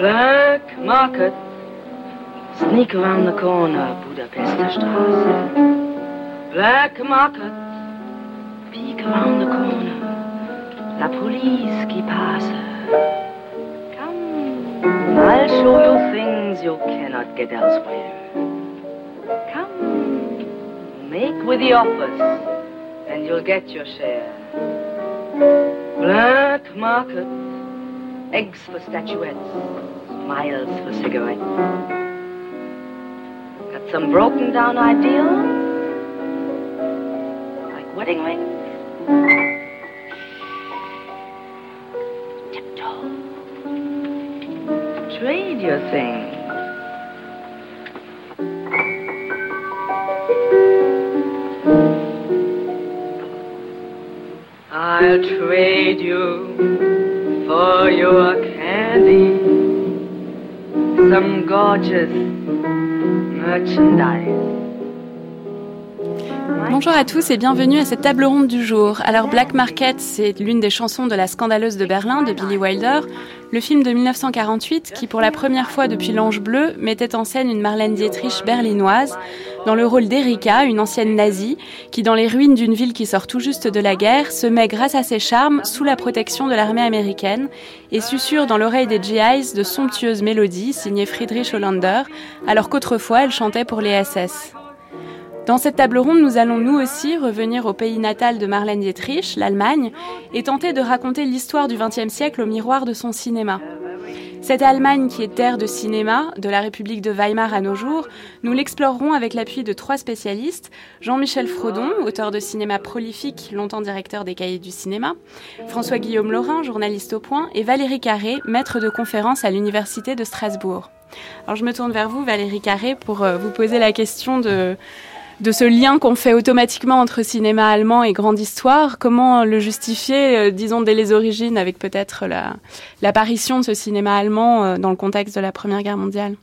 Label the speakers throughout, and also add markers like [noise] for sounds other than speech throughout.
Speaker 1: Black Market. Sneak around the corner, Budapester Straße. Black Market. Peek around the corner. La police qui passe. Come, I'll show you things you cannot get elsewhere. Come, make with the offers, and you'll get your share. Black market, eggs for statuettes, smiles for cigarettes. Got some broken down ideals, like wedding rings. Tiptoe. Trade your things. I'll trade you
Speaker 2: Bonjour à tous et bienvenue à cette table ronde du jour. Alors Black Market, c'est l'une des chansons de La Scandaleuse de Berlin de Billy Wilder, le film de 1948 qui pour la première fois depuis L'Ange Bleu mettait en scène une Marlène Dietrich berlinoise dans le rôle d'Erika, une ancienne nazie, qui dans les ruines d'une ville qui sort tout juste de la guerre se met grâce à ses charmes sous la protection de l'armée américaine et susurre dans l'oreille des GIs de somptueuses mélodies signées Friedrich Hollander, alors qu'autrefois elle chantait pour les SS. Dans cette table ronde, nous allons nous aussi revenir au pays natal de Marlène Dietrich, l'Allemagne, et tenter de raconter l'histoire du XXe siècle au miroir de son cinéma. Cette Allemagne qui est terre de cinéma, de la République de Weimar à nos jours, nous l'explorerons avec l'appui de trois spécialistes. Jean-Michel Frodon, auteur de cinéma prolifique, longtemps directeur des cahiers du cinéma, François-Guillaume Laurin, journaliste au point, et Valérie Carré, maître de conférence à l'Université de Strasbourg. Alors je me tourne vers vous, Valérie Carré, pour vous poser la question de de ce lien qu'on fait automatiquement entre cinéma allemand et grande histoire. Comment le justifier, disons, dès les origines, avec peut-être l'apparition de ce cinéma allemand dans le contexte de la Première Guerre mondiale?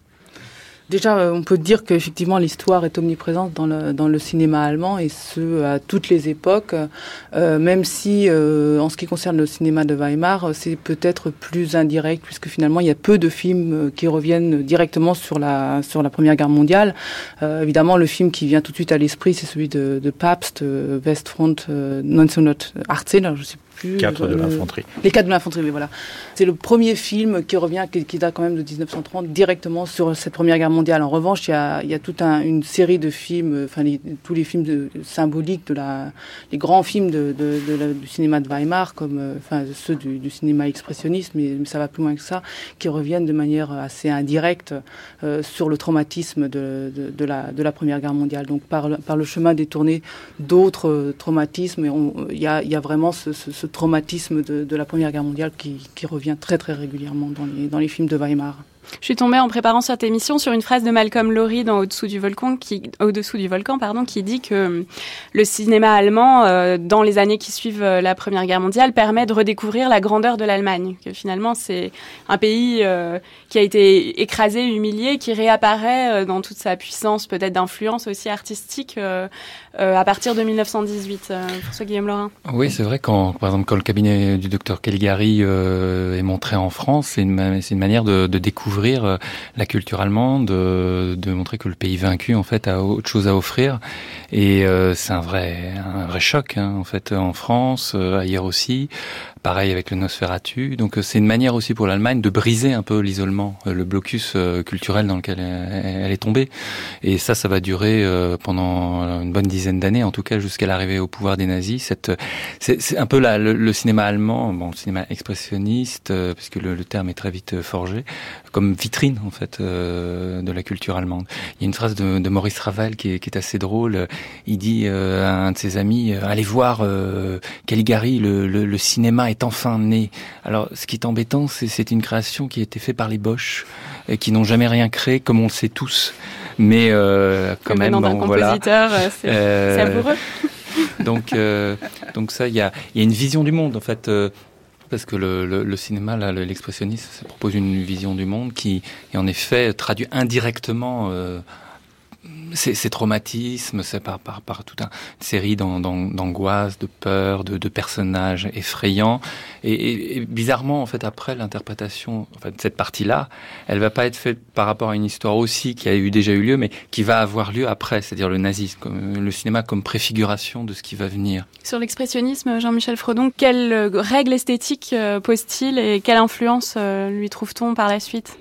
Speaker 3: Déjà, on peut dire qu'effectivement l'histoire est omniprésente dans le, cinéma allemand et ce à toutes les époques, euh, même si euh, en ce qui concerne le cinéma de Weimar, c'est peut-être plus indirect puisque finalement il y a peu de films qui reviennent directement sur la sur la Première Guerre mondiale. Euh, évidemment, le film qui vient tout de suite à l'esprit, c'est celui de, de Pabst, Westfront 1918. Alors, plus.
Speaker 4: 4 de l'infanterie.
Speaker 3: Les 4 de l'infanterie, oui, voilà. C'est le premier film qui revient, qui, qui, date quand même de 1930, directement sur cette Première Guerre mondiale. En revanche, il y a, il y a toute un, une série de films, enfin, les, tous les films de, symboliques, de la, les grands films de, de, de la, du cinéma de Weimar, comme enfin, ceux du, du cinéma expressionniste, mais, mais, ça va plus loin que ça, qui reviennent de manière assez indirecte euh, sur le traumatisme de, de, la, de la Première Guerre mondiale. Donc, par, par le chemin détourné d'autres traumatismes, il y a, y a vraiment ce, ce, ce traumatisme de, la Première Guerre mondiale qui, revient très très régulièrement dans les, films de Weimar.
Speaker 2: Je suis tombée en préparant cette émission sur une phrase de Malcolm Lowry dans Au-dessous du volcan, qui, pardon, qui dit que le cinéma allemand, euh, dans les années qui suivent la Première Guerre mondiale, permet de redécouvrir la grandeur de l'Allemagne. Que finalement, c'est un pays euh, qui a été écrasé, humilié, qui réapparaît euh, dans toute sa puissance, peut-être d'influence aussi artistique, euh, à partir de 1918. François Guillaume Laurin.
Speaker 4: Oui, c'est vrai quand, par exemple, quand le cabinet du docteur Caligari est montré en France, c'est une, une manière de, de découvrir la culture allemande, de, de, montrer que le pays vaincu en fait a autre chose à offrir. Et euh, c'est un vrai, un vrai choc hein, en fait en France, euh, ailleurs aussi. Pareil avec le Nosferatu. Donc c'est une manière aussi pour l'Allemagne de briser un peu l'isolement, le blocus culturel dans lequel elle est tombée. Et ça, ça va durer pendant une bonne dizaine d'années, en tout cas jusqu'à l'arrivée au pouvoir des nazis. Cette, c'est un peu la, le, le, cinéma allemand, bon, le cinéma expressionniste, puisque le, le, terme est très vite forgé, comme vitrine en fait euh, de la culture allemande. Il y a une phrase de, de Maurice Ravel qui est, qui est, assez drôle. Il dit euh, à un de ses amis "Allez voir euh, Caligari, le, le cinéma est enfin né. Alors, ce qui est embêtant, c'est une création qui a été faite par les Boches, et qui n'ont jamais rien créé, comme on le sait tous. Mais euh, quand
Speaker 2: le
Speaker 4: même,
Speaker 2: bon,
Speaker 4: voilà.
Speaker 2: C'est euh, savoureux. [laughs]
Speaker 4: donc, euh, donc ça, il y a, y a, une vision du monde, en fait. parce que le, le, le cinéma, l'expressionnisme, propose une vision du monde qui est en effet traduit indirectement ces, traumatismes, c'est par, par, par toute une série d'angoisses, de peurs, de, personnages effrayants. Et, bizarrement, en fait, après l'interprétation, en fait, cette partie-là, elle va pas être faite par rapport à une histoire aussi qui a eu déjà eu lieu, mais qui va avoir lieu après, c'est-à-dire le nazisme, comme, le cinéma comme préfiguration de ce qui va venir.
Speaker 2: Sur l'expressionnisme, Jean-Michel Fredon, quelles règles esthétiques euh, pose-t-il et quelle influence euh, lui trouve-t-on par la suite?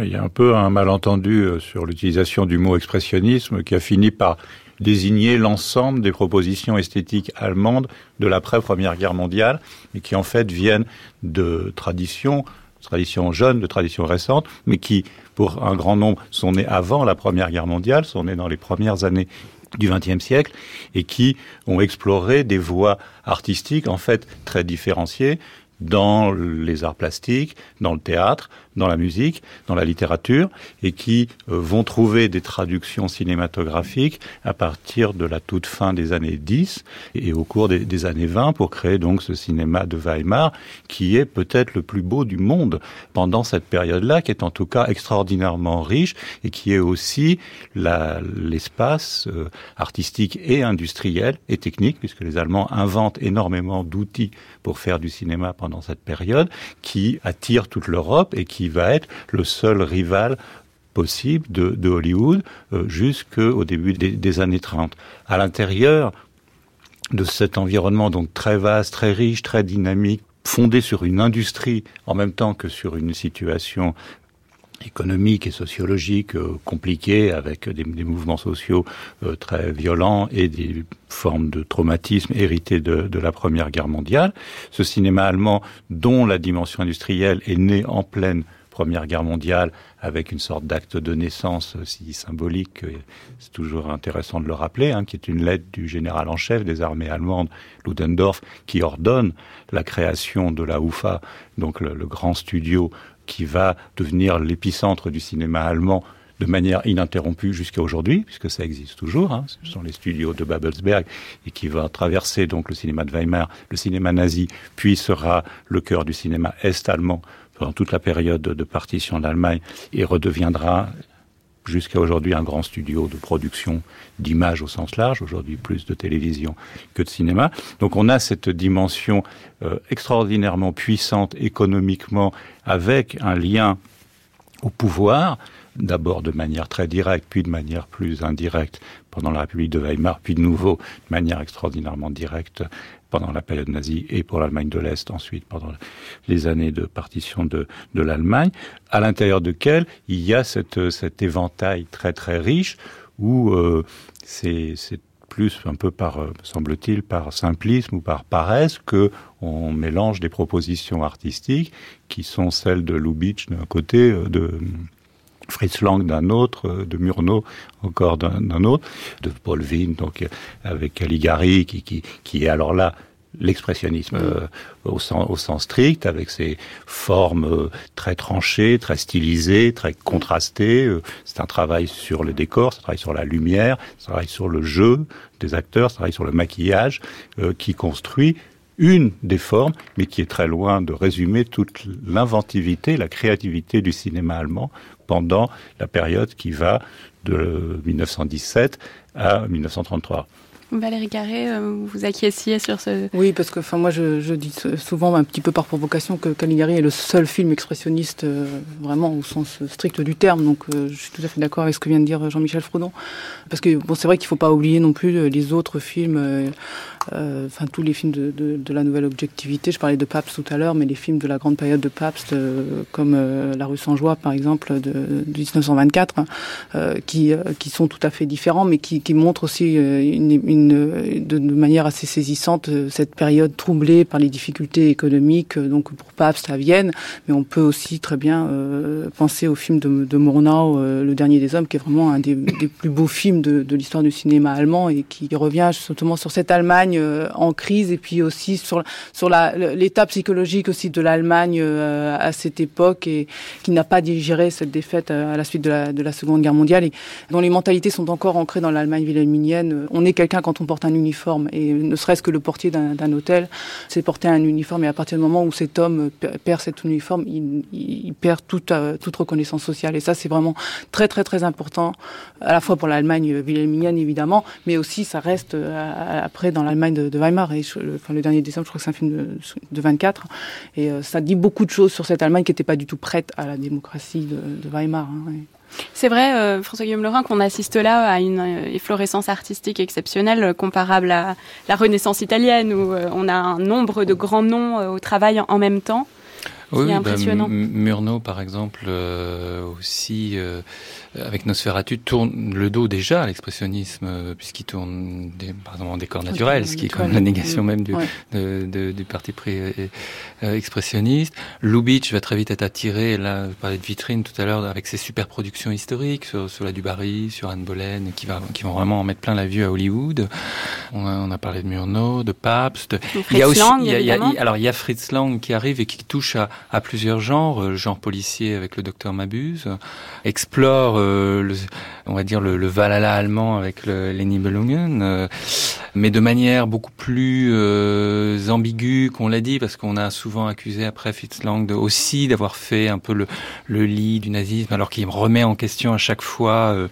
Speaker 5: Il y a un peu un malentendu euh, sur l'utilisation du mot expressionnisme qui a fini par désigner l'ensemble des propositions esthétiques allemandes de l'après-première guerre mondiale et qui en fait viennent de traditions, traditions jeunes, de traditions récentes, mais qui, pour un grand nombre, sont nées avant la première guerre mondiale, sont nées dans les premières années du XXe siècle et qui ont exploré des voies artistiques en fait très différenciées dans les arts plastiques, dans le théâtre, dans la musique, dans la littérature, et qui euh, vont trouver des traductions cinématographiques à partir de la toute fin des années 10 et au cours des, années 20 pour créer donc ce cinéma de Weimar qui est peut-être le plus beau du monde pendant cette période-là, qui est en tout cas extraordinairement riche et qui est aussi l'espace euh, artistique et industriel et technique, puisque les Allemands inventent énormément d'outils pour faire du cinéma pendant cette période, qui attire toute l'Europe et qui va être le seul rival possible de, Hollywood euh, jusqu'au début des, années 30. À l'intérieur de cet environnement donc très vaste, très riche, très dynamique, fondé sur une industrie en même temps que sur une situation économique et sociologique euh, compliquée avec des, mouvements sociaux euh, très violents et des formes de traumatisme hérités de, de, la Première Guerre mondiale. Ce cinéma allemand dont la dimension industrielle est née en pleine Première Guerre mondiale avec une sorte d'acte de naissance si symbolique, c'est toujours intéressant de le rappeler, hein, qui est une lettre du général en chef des armées allemandes, Ludendorff, qui ordonne la création de la UFA, donc le, le grand studio qui va devenir l'épicentre du cinéma allemand de manière ininterrompue jusqu'à aujourd'hui, puisque ça existe toujours. Hein. Ce sont les studios de Babelsberg et qui va traverser donc le cinéma de Weimar, le cinéma nazi, puis sera le cœur du cinéma est-allemand pendant toute la période de partition d'Allemagne et redeviendra jusqu'à aujourd'hui un grand studio de production d'images au sens large, aujourd'hui plus de télévision que de cinéma. Donc on a cette dimension euh, extraordinairement puissante économiquement avec un lien au pouvoir, d'abord de manière très directe, puis de manière plus indirecte pendant la République de Weimar, puis de nouveau de manière extraordinairement directe pendant la période nazie et pour l'Allemagne de l'Est ensuite pendant les années de partition de, de l'Allemagne, à l'intérieur de quel il y a cette, cet éventail très très riche où euh, c'est plus un peu par, euh, semble-t-il, par simplisme ou par paresse que on mélange des propositions artistiques qui sont celles de Lubitsch d'un côté, euh, de Fritz Lang d'un autre, euh, de Murnau encore d'un autre, de Paul Vin, donc avec Caligari, qui, qui, qui est alors là l'expressionnisme euh, au, sens, au, sens, strict, avec ses formes euh, très tranchées, très stylisées, très contrastées. c'est un travail sur le décor, c'est un travail sur la lumière, c'est un travail sur le jeu des acteurs, c'est un travail sur le maquillage, qui construit une des formes, mais qui est très loin de résumer toute l'inventivité, la créativité du cinéma allemand pendant la période qui va de 1917 à 1933.
Speaker 2: Valérie Carré, euh, vous acquiesciez sur ce...
Speaker 3: Oui, parce que enfin, moi je, je, dis souvent, un petit peu par provocation, que Caligari est le seul film expressionniste euh, vraiment au sens strict du terme. Donc euh, je suis tout à fait d'accord avec ce que vient de dire Jean-Michel Frodon. Parce que bon, c'est vrai qu'il ne faut pas oublier non plus les autres films euh, enfin tous les films de, de, de, la nouvelle objectivité. Je parlais de Pabst tout à l'heure, mais les films de la grande période de Pabst, euh, comme euh, La rue sans joie, par exemple, de, de 1924, hein, qui, qui sont tout à fait différents, mais qui, qui montrent aussi une, une, de, manière assez saisissante cette période troublée par les difficultés économiques, donc pour Pabst à Vienne, mais on peut aussi très bien penser au film de, de Murnau, Le Dernier des Hommes, qui est vraiment un des, des plus beaux films de l'histoire du cinéma allemand et qui revient justement sur cette Allemagne euh, en crise et puis aussi sur sur l'état psychologique aussi de l'Allemagne euh, à cette époque et qui n'a pas digéré cette défaite euh, à la suite de la, de la Seconde Guerre mondiale et dont les mentalités sont encore ancrées dans l'Allemagne wilhelminienne. On est quelqu'un quand on porte un uniforme, et ne serait-ce que le portier d'un hôtel, c'est porter un uniforme, et à partir du moment où cet homme perd cet uniforme, il, il perd toute, toute reconnaissance sociale. Et ça, c'est vraiment très, très, très important, à la fois pour l'Allemagne wilhelminienne, évidemment, mais aussi ça reste après dans l'Allemagne de, Weimar. Et enfin, le dernier décembre, je crois que c'est un film de, de 24, et ça dit beaucoup de choses sur cette Allemagne qui n'était pas du tout prête à la démocratie de, Weimar. Hein,
Speaker 2: c'est vrai, euh, François-Guillaume Lorrain, qu'on assiste là à une euh, efflorescence artistique exceptionnelle, euh, comparable à la Renaissance italienne, où on a un nombre de grands noms au travail en même temps.
Speaker 4: Oui, bah, impressionnant. Murnau, par exemple, aussi euh, avec Nosferatu tourne le dos déjà à l'expressionnisme euh, puisqu'il tourne des, par exemple en décor naturel, ce qui est quand même la négation même du, de, de, du parti pris euh, expressionniste. Lubitsch va très vite être attiré, là je parlais de vitrine tout à l'heure, avec ses super productions historiques sur, sur la Dubarry, sur Anne Boleyn, qui, va, qui vont vraiment en mettre plein la vue à Hollywood. On a, on a parlé de Murnau, de Pabst.
Speaker 2: Il y a aussi, il
Speaker 4: y a, alors il y a Fritz Lang qui arrive et qui touche à, à plusieurs genres, genre policier avec le docteur Mabuse, explore euh, le, on va dire le, Valhalla allemand avec le, les Nibelungen, euh, mais de manière beaucoup plus euh, ambiguë qu'on l'a dit, parce qu'on a souvent accusé après Fitzlang de, aussi d'avoir fait un peu le, le lit du nazisme, alors qu'il remet en question à chaque fois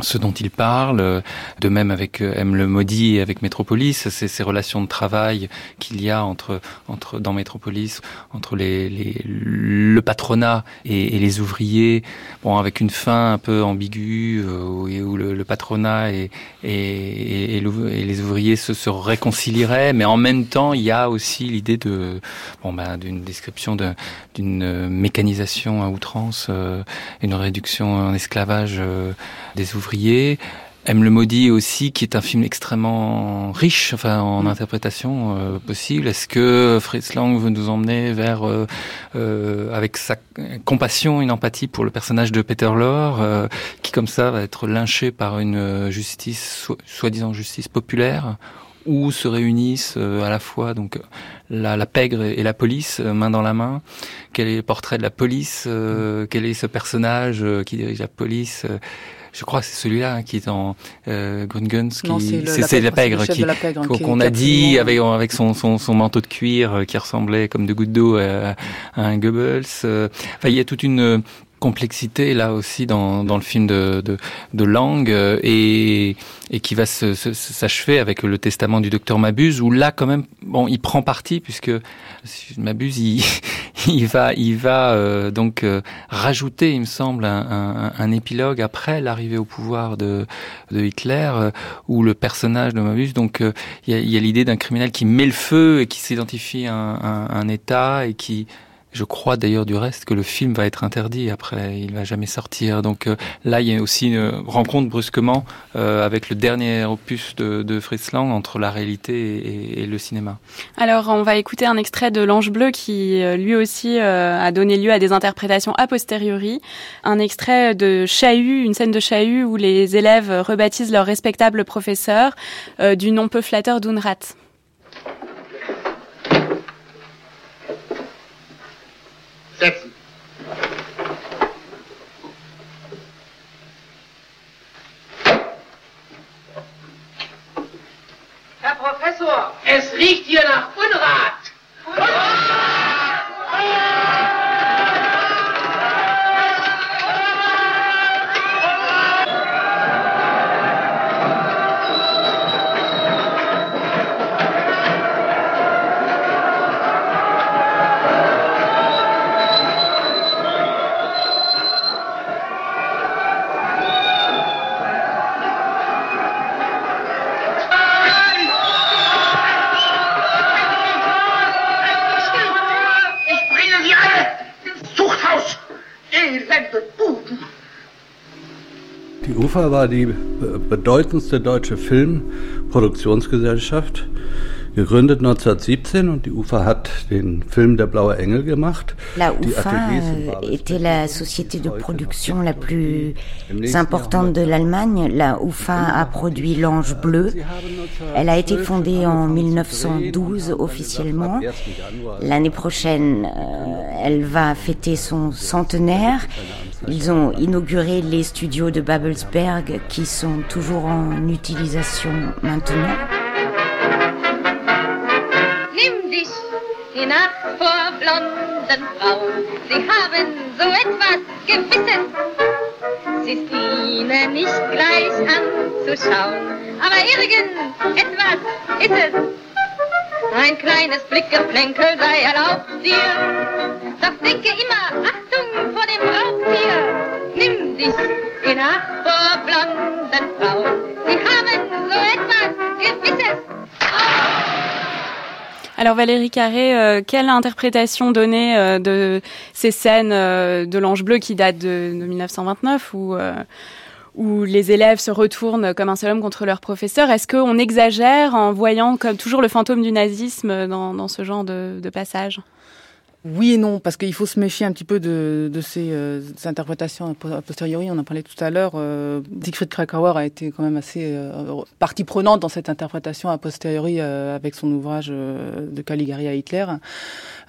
Speaker 4: ce dont il parle, de même avec euh, M. Le maudit et avec Métropolis, c'est ces relations de travail qu'il y a entre entre dans Métropolis entre les, les le patronat et, et, les ouvriers, bon avec une fin un peu ambiguë euh, où, le, le, patronat et et, et, les ouvriers se, se, réconcilieraient, mais en même temps il y a aussi l'idée de bon ben d'une description d'une mécanisation à outrance, euh, une réduction en esclavage euh, des ouvriers Aime le maudit aussi, qui est un film extrêmement riche, enfin en mm. interprétation euh, possible. Est-ce que Fritz Lang veut nous emmener vers, euh, euh, avec sa compassion, une empathie pour le personnage de Peter Lorre, qui comme ça va être lynché par une justice, soi-disant justice populaire, où se réunissent à la fois donc la, la, pègre et la police main dans la main? Quel est le portrait de la police Quel est ce personnage qui dirige la police je crois que c'est celui-là hein, qui est en euh, qui c'est la, pègre, qui qu'on a dit avec avec son, son, son manteau de cuir euh, qui ressemblait comme de gouttes d'eau à, un Goebbels. Euh. Enfin, il y a toute une complexité là aussi dans, dans le film de, de, de Lang euh, et, et qui va s'achever avec le testament du docteur Mabuse où là quand même bon il prend parti puisque m'abuse il, [laughs] il va il va euh, donc euh, rajouter il me semble un, un, un épilogue après l'arrivée au pouvoir de, de Hitler où le personnage de Mabuse donc il y a, y a l'idée d'un criminel qui met le feu et qui s'identifie à un, un État et qui je crois d'ailleurs du reste que le film va être interdit après, il va jamais sortir. Donc euh, là, il y a aussi une rencontre brusquement euh, avec le dernier opus de, de Fritz Lang entre la réalité et, et, le cinéma.
Speaker 2: Alors, on va écouter un extrait de L'Ange Bleu qui euh, lui aussi a donné lieu à des interprétations a posteriori. Un extrait de Chahut, une scène de Chahut où les élèves rebaptisent leur respectable professeur du nom peu flatteur d'Unrat.
Speaker 6: Setzen. Herr Professor, es riecht hier nach Unrat. Unrat!
Speaker 7: Die UFA war die bedeutendste deutsche Filmproduktionsgesellschaft gegründet 1917 und die UFA hat den Film Der blaue Engel gemacht.
Speaker 8: La UFA était la société de production la plus importante de l'Allemagne. La UFA a produit L'Ange bleu. Elle a été fondée en 1912 officiellement. L'année prochaine, euh, elle va fêter son centenaire Ils ont inauguré les studios de Babelsberg qui sont toujours en utilisation maintenant.
Speaker 9: Ein kleines sei erlaubt dir, doch denke immer,
Speaker 2: Alors Valérie Carré, euh, quelle interprétation donner euh, de ces scènes euh, de l'Ange bleu qui datent de, de 1929 où, les élèves se retournent comme un seul homme contre leur professeur? Est-ce qu'on exagère en voyant comme toujours le fantôme du nazisme dans, ce genre de passage?
Speaker 3: Oui et non, parce qu'il faut se méfier un petit peu de, de ces, euh, interprétations a posteriori. On en parlait tout à l'heure. Euh, Siegfried Krakauer a été quand même assez euh, partie prenante dans cette interprétation a posteriori euh, avec son ouvrage euh, de Caligari à Hitler,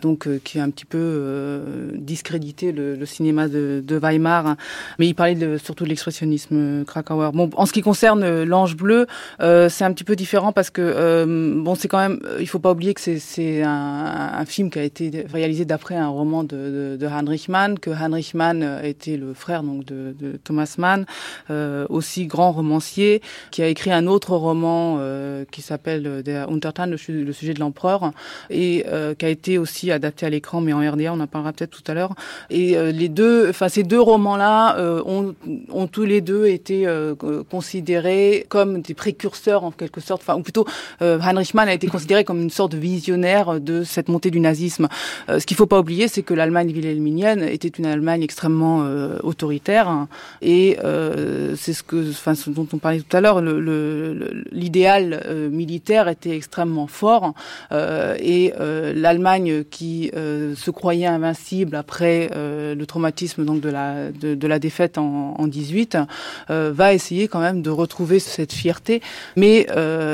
Speaker 3: donc qui a un petit peu discrédité le, le cinéma de, de, Weimar. Mais il parlait de, surtout de l'expressionnisme Krakauer. Bon, en ce qui concerne l'Ange bleu, c'est un petit peu différent parce que bon, c'est quand même, il faut pas oublier que c'est un, un film qui a été réalisé d'après un roman de, de, de, Heinrich Mann, que Heinrich Mann était le frère donc de, de Thomas Mann, euh, aussi grand romancier, qui a écrit un autre roman euh, qui s'appelle Der Untertan, le, sujet de l'empereur, et euh, qui a été aussi adapté à l'écran, mais en RDA, on en parlera peut-être tout à l'heure. Et euh, les deux, enfin ces deux romans-là euh, ont, ont, tous les deux été euh, considérés comme des précurseurs en quelque sorte, enfin ou plutôt Heinrich Mann a été considéré comme une sorte de visionnaire de cette montée du nazisme. ce qui qu'il faut pas oublier, c'est que l'Allemagne wilhelminienne était une Allemagne extrêmement euh, autoritaire, hein, et euh, c'est ce que, enfin, ce dont on parlait tout à l'heure. L'idéal le, le, euh, militaire était extrêmement fort, euh, et euh, l'Allemagne qui se croyait invincible après le traumatisme donc de la de, de la défaite en, en 18 va essayer quand même de retrouver cette fierté. Mais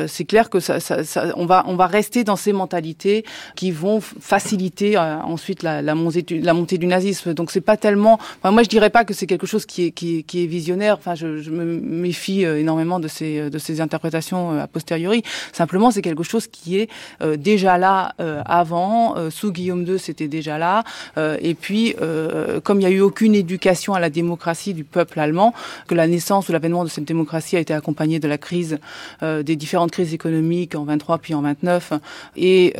Speaker 3: c'est clair que ça, ça, ça, on va on va rester dans ces mentalités qui vont faciliter ensuite la, la, montée du, nazisme. Donc c'est pas tellement. Enfin, moi je dirais pas que c'est quelque chose qui est, qui, qui est visionnaire. Enfin, je, je, me méfie euh, énormément de ces de ces interprétations euh, a posteriori. Simplement, c'est quelque chose qui est euh, déjà là euh, avant. Euh, sous Guillaume II, c'était déjà là. et puis, comme il n'y a eu aucune éducation à la démocratie du peuple allemand, que la naissance ou l'avènement de cette démocratie a été accompagnée de la crise, des différentes crises économiques en 23 puis en 29 et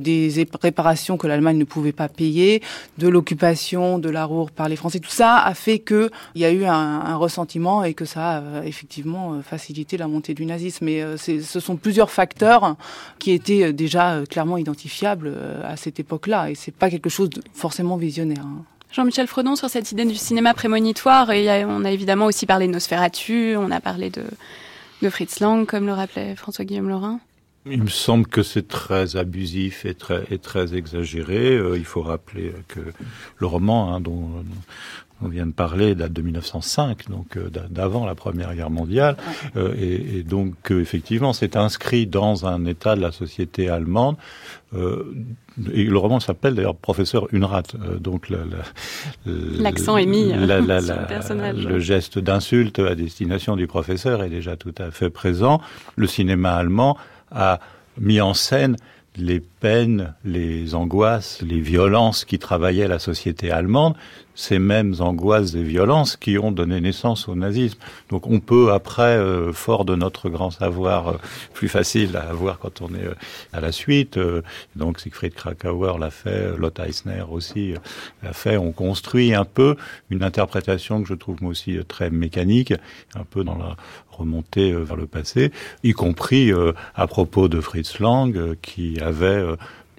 Speaker 3: des réparations que l'Allemagne ne pouvait pas payer, de l'occupation de la Ruhr par les Français. Tout ça a fait qu'il y a eu un, un, ressentiment et que ça a euh, effectivement euh, facilité la montée du nazisme. Mais euh, ce sont plusieurs facteurs qui étaient déjà clairement identifiables à cette époque-là. Et c'est pas quelque chose de forcément visionnaire. Hein.
Speaker 2: Jean-Michel Fredon, sur cette idée du cinéma prémonitoire, et on a évidemment aussi parlé de Nosferatu, on a parlé de, de Fritz Lang, comme le rappelait François-Guillaume Laurin.
Speaker 5: Il me semble que c'est très abusif et très, et très exagéré. Euh, il faut rappeler que le roman hein, dont on vient de parler date de 1905, donc euh, d'avant la Première Guerre mondiale, euh, et, et, donc effectivement c'est inscrit dans un état de la société allemande. Et le roman s'appelle d'ailleurs Professeur Unrat, donc
Speaker 2: l'accent est mis la, sur le personnage.
Speaker 5: Le geste d'insulte à destination du professeur est déjà tout à fait présent. Le cinéma allemand a mis en scène les peines, les angoisses, les violences qui travaillaient la société allemande, ces mêmes angoisses et violences qui ont donné naissance au nazisme. Donc on peut après, euh, fort de notre grand savoir, euh, plus facile à avoir quand on est euh, à la suite, euh, donc Siegfried Krakauer l'a fait, Lotte Eisner aussi l'a fait, on construit un peu une interprétation que je trouve moi aussi très mécanique, un peu dans la remontée vers le passé, y compris à propos de Fritz Lang qui avait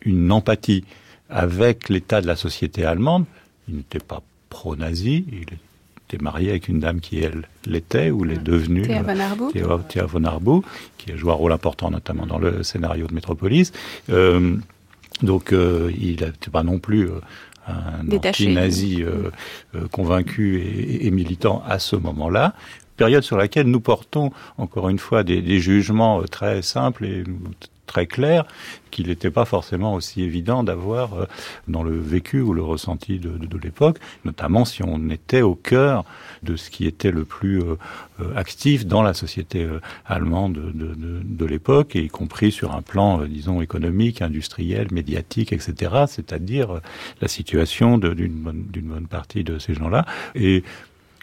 Speaker 5: une empathie avec l'état de la société allemande. Il n'était pas pro-nazi, il était marié avec une dame qui, elle, l'était ou l'est devenue.
Speaker 2: Théa von Arboux.
Speaker 5: Théa, Théa von qui a joué un rôle important notamment dans le scénario de Métropolis. Euh, donc, euh, il n'était pas non plus euh, un anti-nazi euh, euh, convaincu et, et, militant à ce moment-là période sur laquelle nous portons encore une fois des, des jugements très simples et très clair qu'il n'était pas forcément aussi évident d'avoir euh, dans le vécu ou le ressenti de, de, de l'époque, notamment si on était au cœur de ce qui était le plus euh, euh actif dans la société euh, allemande de, de, l'époque, y compris sur un plan, euh, disons, économique, industriel, médiatique, etc., c'est-à-dire la situation d'une bonne, bonne partie de ces gens-là. Et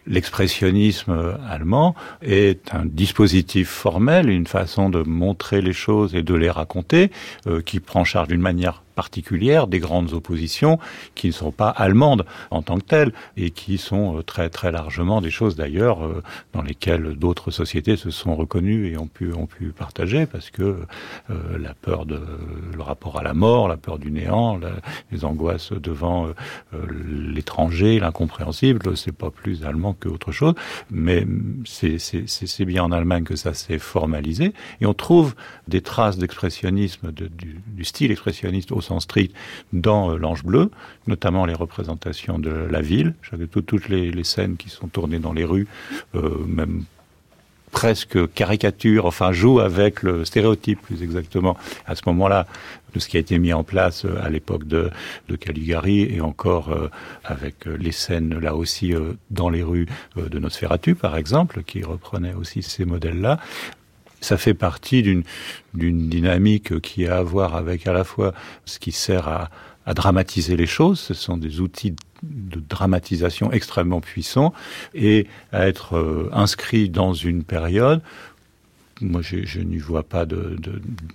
Speaker 5: l'expressionnisme allemand est un dispositif formel, une façon de montrer les choses et de les raconter, euh, qui prend charge d'une manière particulière des grandes oppositions qui ne sont pas allemandes en tant que telles et qui sont euh, très très largement des choses d'ailleurs euh, dans lesquelles d'autres sociétés se sont reconnues et ont pu ont pu partager parce que euh, la peur de le rapport à la mort, la peur du néant, les angoisses devant l'étranger, l'incompréhensible, c'est pas plus allemand que autre chose, mais c'est bien en Allemagne que ça s'est formalisé et on trouve des traces d'expressionnisme de, du, style expressionniste sens strict dans euh, l'Ange bleu, notamment les représentations de la ville, tout, toutes les, scènes qui sont tournées dans les rues, euh, même presque caricature, enfin joue avec le stéréotype plus exactement à ce moment-là de ce qui a été mis en place euh, à l'époque de, de Caligari et encore avec les scènes là aussi dans les rues euh, de Nosferatu par exemple, qui reprenait aussi ces modèles-là ça fait partie d'une dynamique qui a à voir avec à la fois ce qui sert à, à dramatiser les choses, ce sont des outils de dramatisation extrêmement puissants et à être euh, inscrit dans une période moi je, je n'y vois pas de,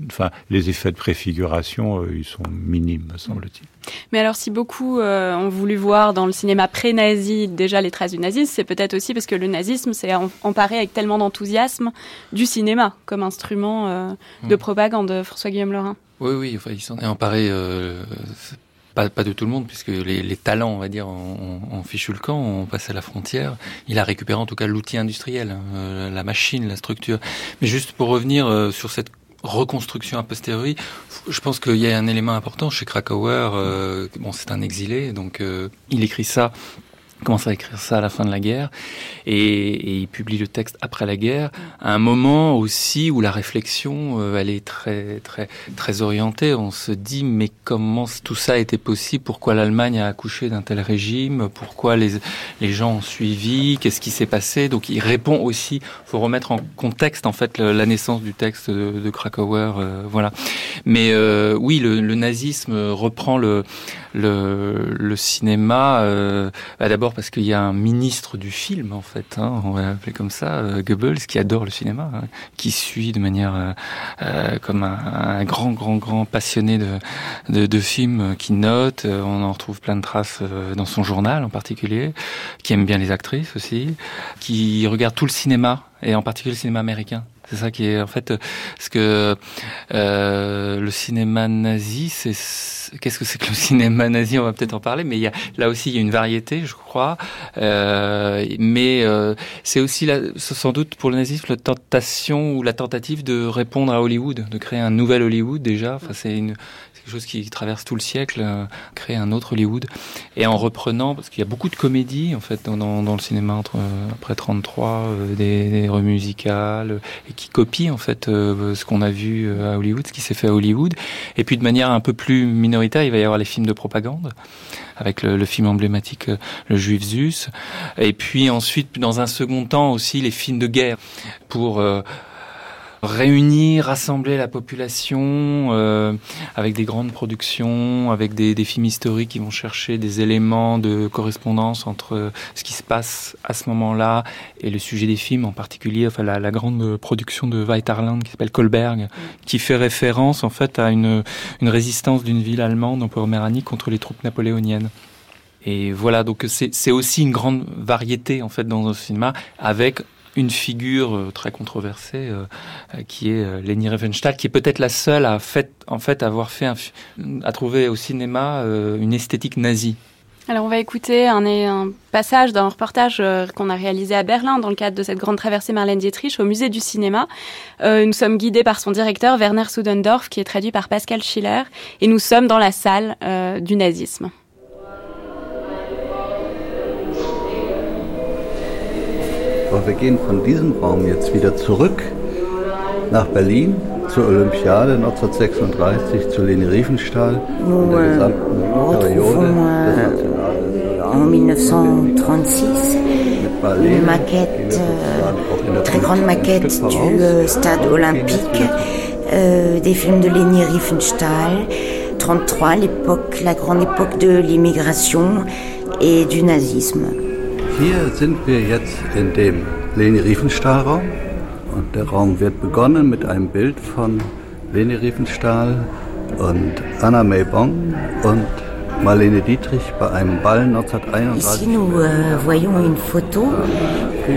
Speaker 5: enfin les effets de préfiguration euh, ils sont minimes me semble-t-il
Speaker 2: mais alors si beaucoup euh, ont voulu voir dans le cinéma pré-nazi déjà les traces du nazisme c'est peut-être aussi parce que le nazisme s'est emparé avec tellement d'enthousiasme du cinéma comme instrument euh, de mmh. propagande François Guillaume Laurin
Speaker 4: oui oui enfin il s'en est emparé euh, pas, de tout le monde puisque les, talents on va dire en fichu le camp on passe à la frontière. Il a récupéré en tout cas l'outil industriel euh, la machine la structure. Mais juste pour revenir euh, sur cette reconstruction a posteriori je pense qu'il y a un élément important chez Krakauer euh, bon c'est un exilé donc il écrit ça commence à écrire ça à la fin de la guerre et, il publie le texte après la guerre à un moment aussi où la réflexion euh, elle est très très très orientée. On se dit mais comment tout ça était possible? Pourquoi l'allemagne a accouché d'un tel régime? Pourquoi les les gens ont suivi? Qu'est ce qui s'est passé? Donc il répond aussi faut remettre en contexte en fait la naissance du texte de, de krakauer euh, voilà. Mais euh, oui le, nazisme reprend le le, le cinéma euh, parce qu'il y a un ministre du film en fait hein, on va appeler comme ça euh, Goebbels qui adore le cinéma hein, qui suit de manière euh, euh, comme un, un grand grand grand passionné de, de, de films euh, qui note on en retrouve plein de traces dans son journal en particulier qui aime bien les actrices aussi qui regarde tout le cinéma et en particulier le cinéma américain c'est ça qui est en fait ce que euh, le cinéma nazi c'est qu'est-ce que c'est que le [laughs] cinéma nazi? On va peut-être en parler mais il y a là aussi il y a une variété je crois. Euh, mais euh, c'est aussi là sans doute pour le nazisme la tentation ou la tentative de répondre à hollywood de créer un nouvel hollywood déjà. Enfin c'est une quelque chose qui traverse tout le siècle euh, créer un autre hollywood. Et en reprenant parce qu'il y a beaucoup de comédies en fait dans, dans, dans le cinéma entre euh, après 33 euh, des, des remusicales et qui copie en fait euh, ce qu'on a vu euh, à hollywood ce qui s'est fait à hollywood. Et puis de manière un peu plus minoritaire il va y avoir les films de propagande avec le, le film emblématique euh, le juif zeus. Et puis ensuite dans un second temps aussi les films de guerre pour euh, réunir rassembler la population euh, avec des grandes productions avec des, des films historiques qui vont chercher des éléments de correspondance entre ce qui se passe à ce moment là et le sujet des films en particulier enfin la, la grande production de Weiterland qui s'appelle Kolberg mmh. qui fait référence en fait à une, une résistance d'une ville allemande en Poméranie contre les troupes napoléoniennes et voilà donc c'est aussi une grande variété en fait dans un cinéma avec une figure euh, très controversée euh, euh, qui est Leni Riefenstahl, qui est peut-être la seule à en fait avoir fait à trouver au cinéma une esthétique nazie.
Speaker 2: Alors on va écouter un, passage d'un reportage qu'on a réalisé à Berlin dans le cadre de cette grande traversée Marlène Dietrich au musée du cinéma. Nous sommes guidés par son directeur Werner Sudendorf qui est traduit par Pascal Schiller et nous sommes dans la salle du nazisme.
Speaker 7: Aber wir gehen von diesem Raum jetzt wieder zurück nach Berlin zur Olympiade 1936, zu Leni Riefenstahl,
Speaker 8: nous, euh, nous retrouvons euh, en 1936 une maquette, euh, très grande maquette du euh, stade olympique, euh, des films de Leni Riefenstahl, 33, l'époque, la grande époque de l'immigration et du nazisme.
Speaker 7: Hier sind wir jetzt in dem Leni Riefenstahl Raum und der Raum wird begonnen mit einem Bild von Leni Riefenstahl und Anna May Bong und Marlene Dietrich bei einem Ball 1931.
Speaker 8: Ici, nous euh, voyons une photo,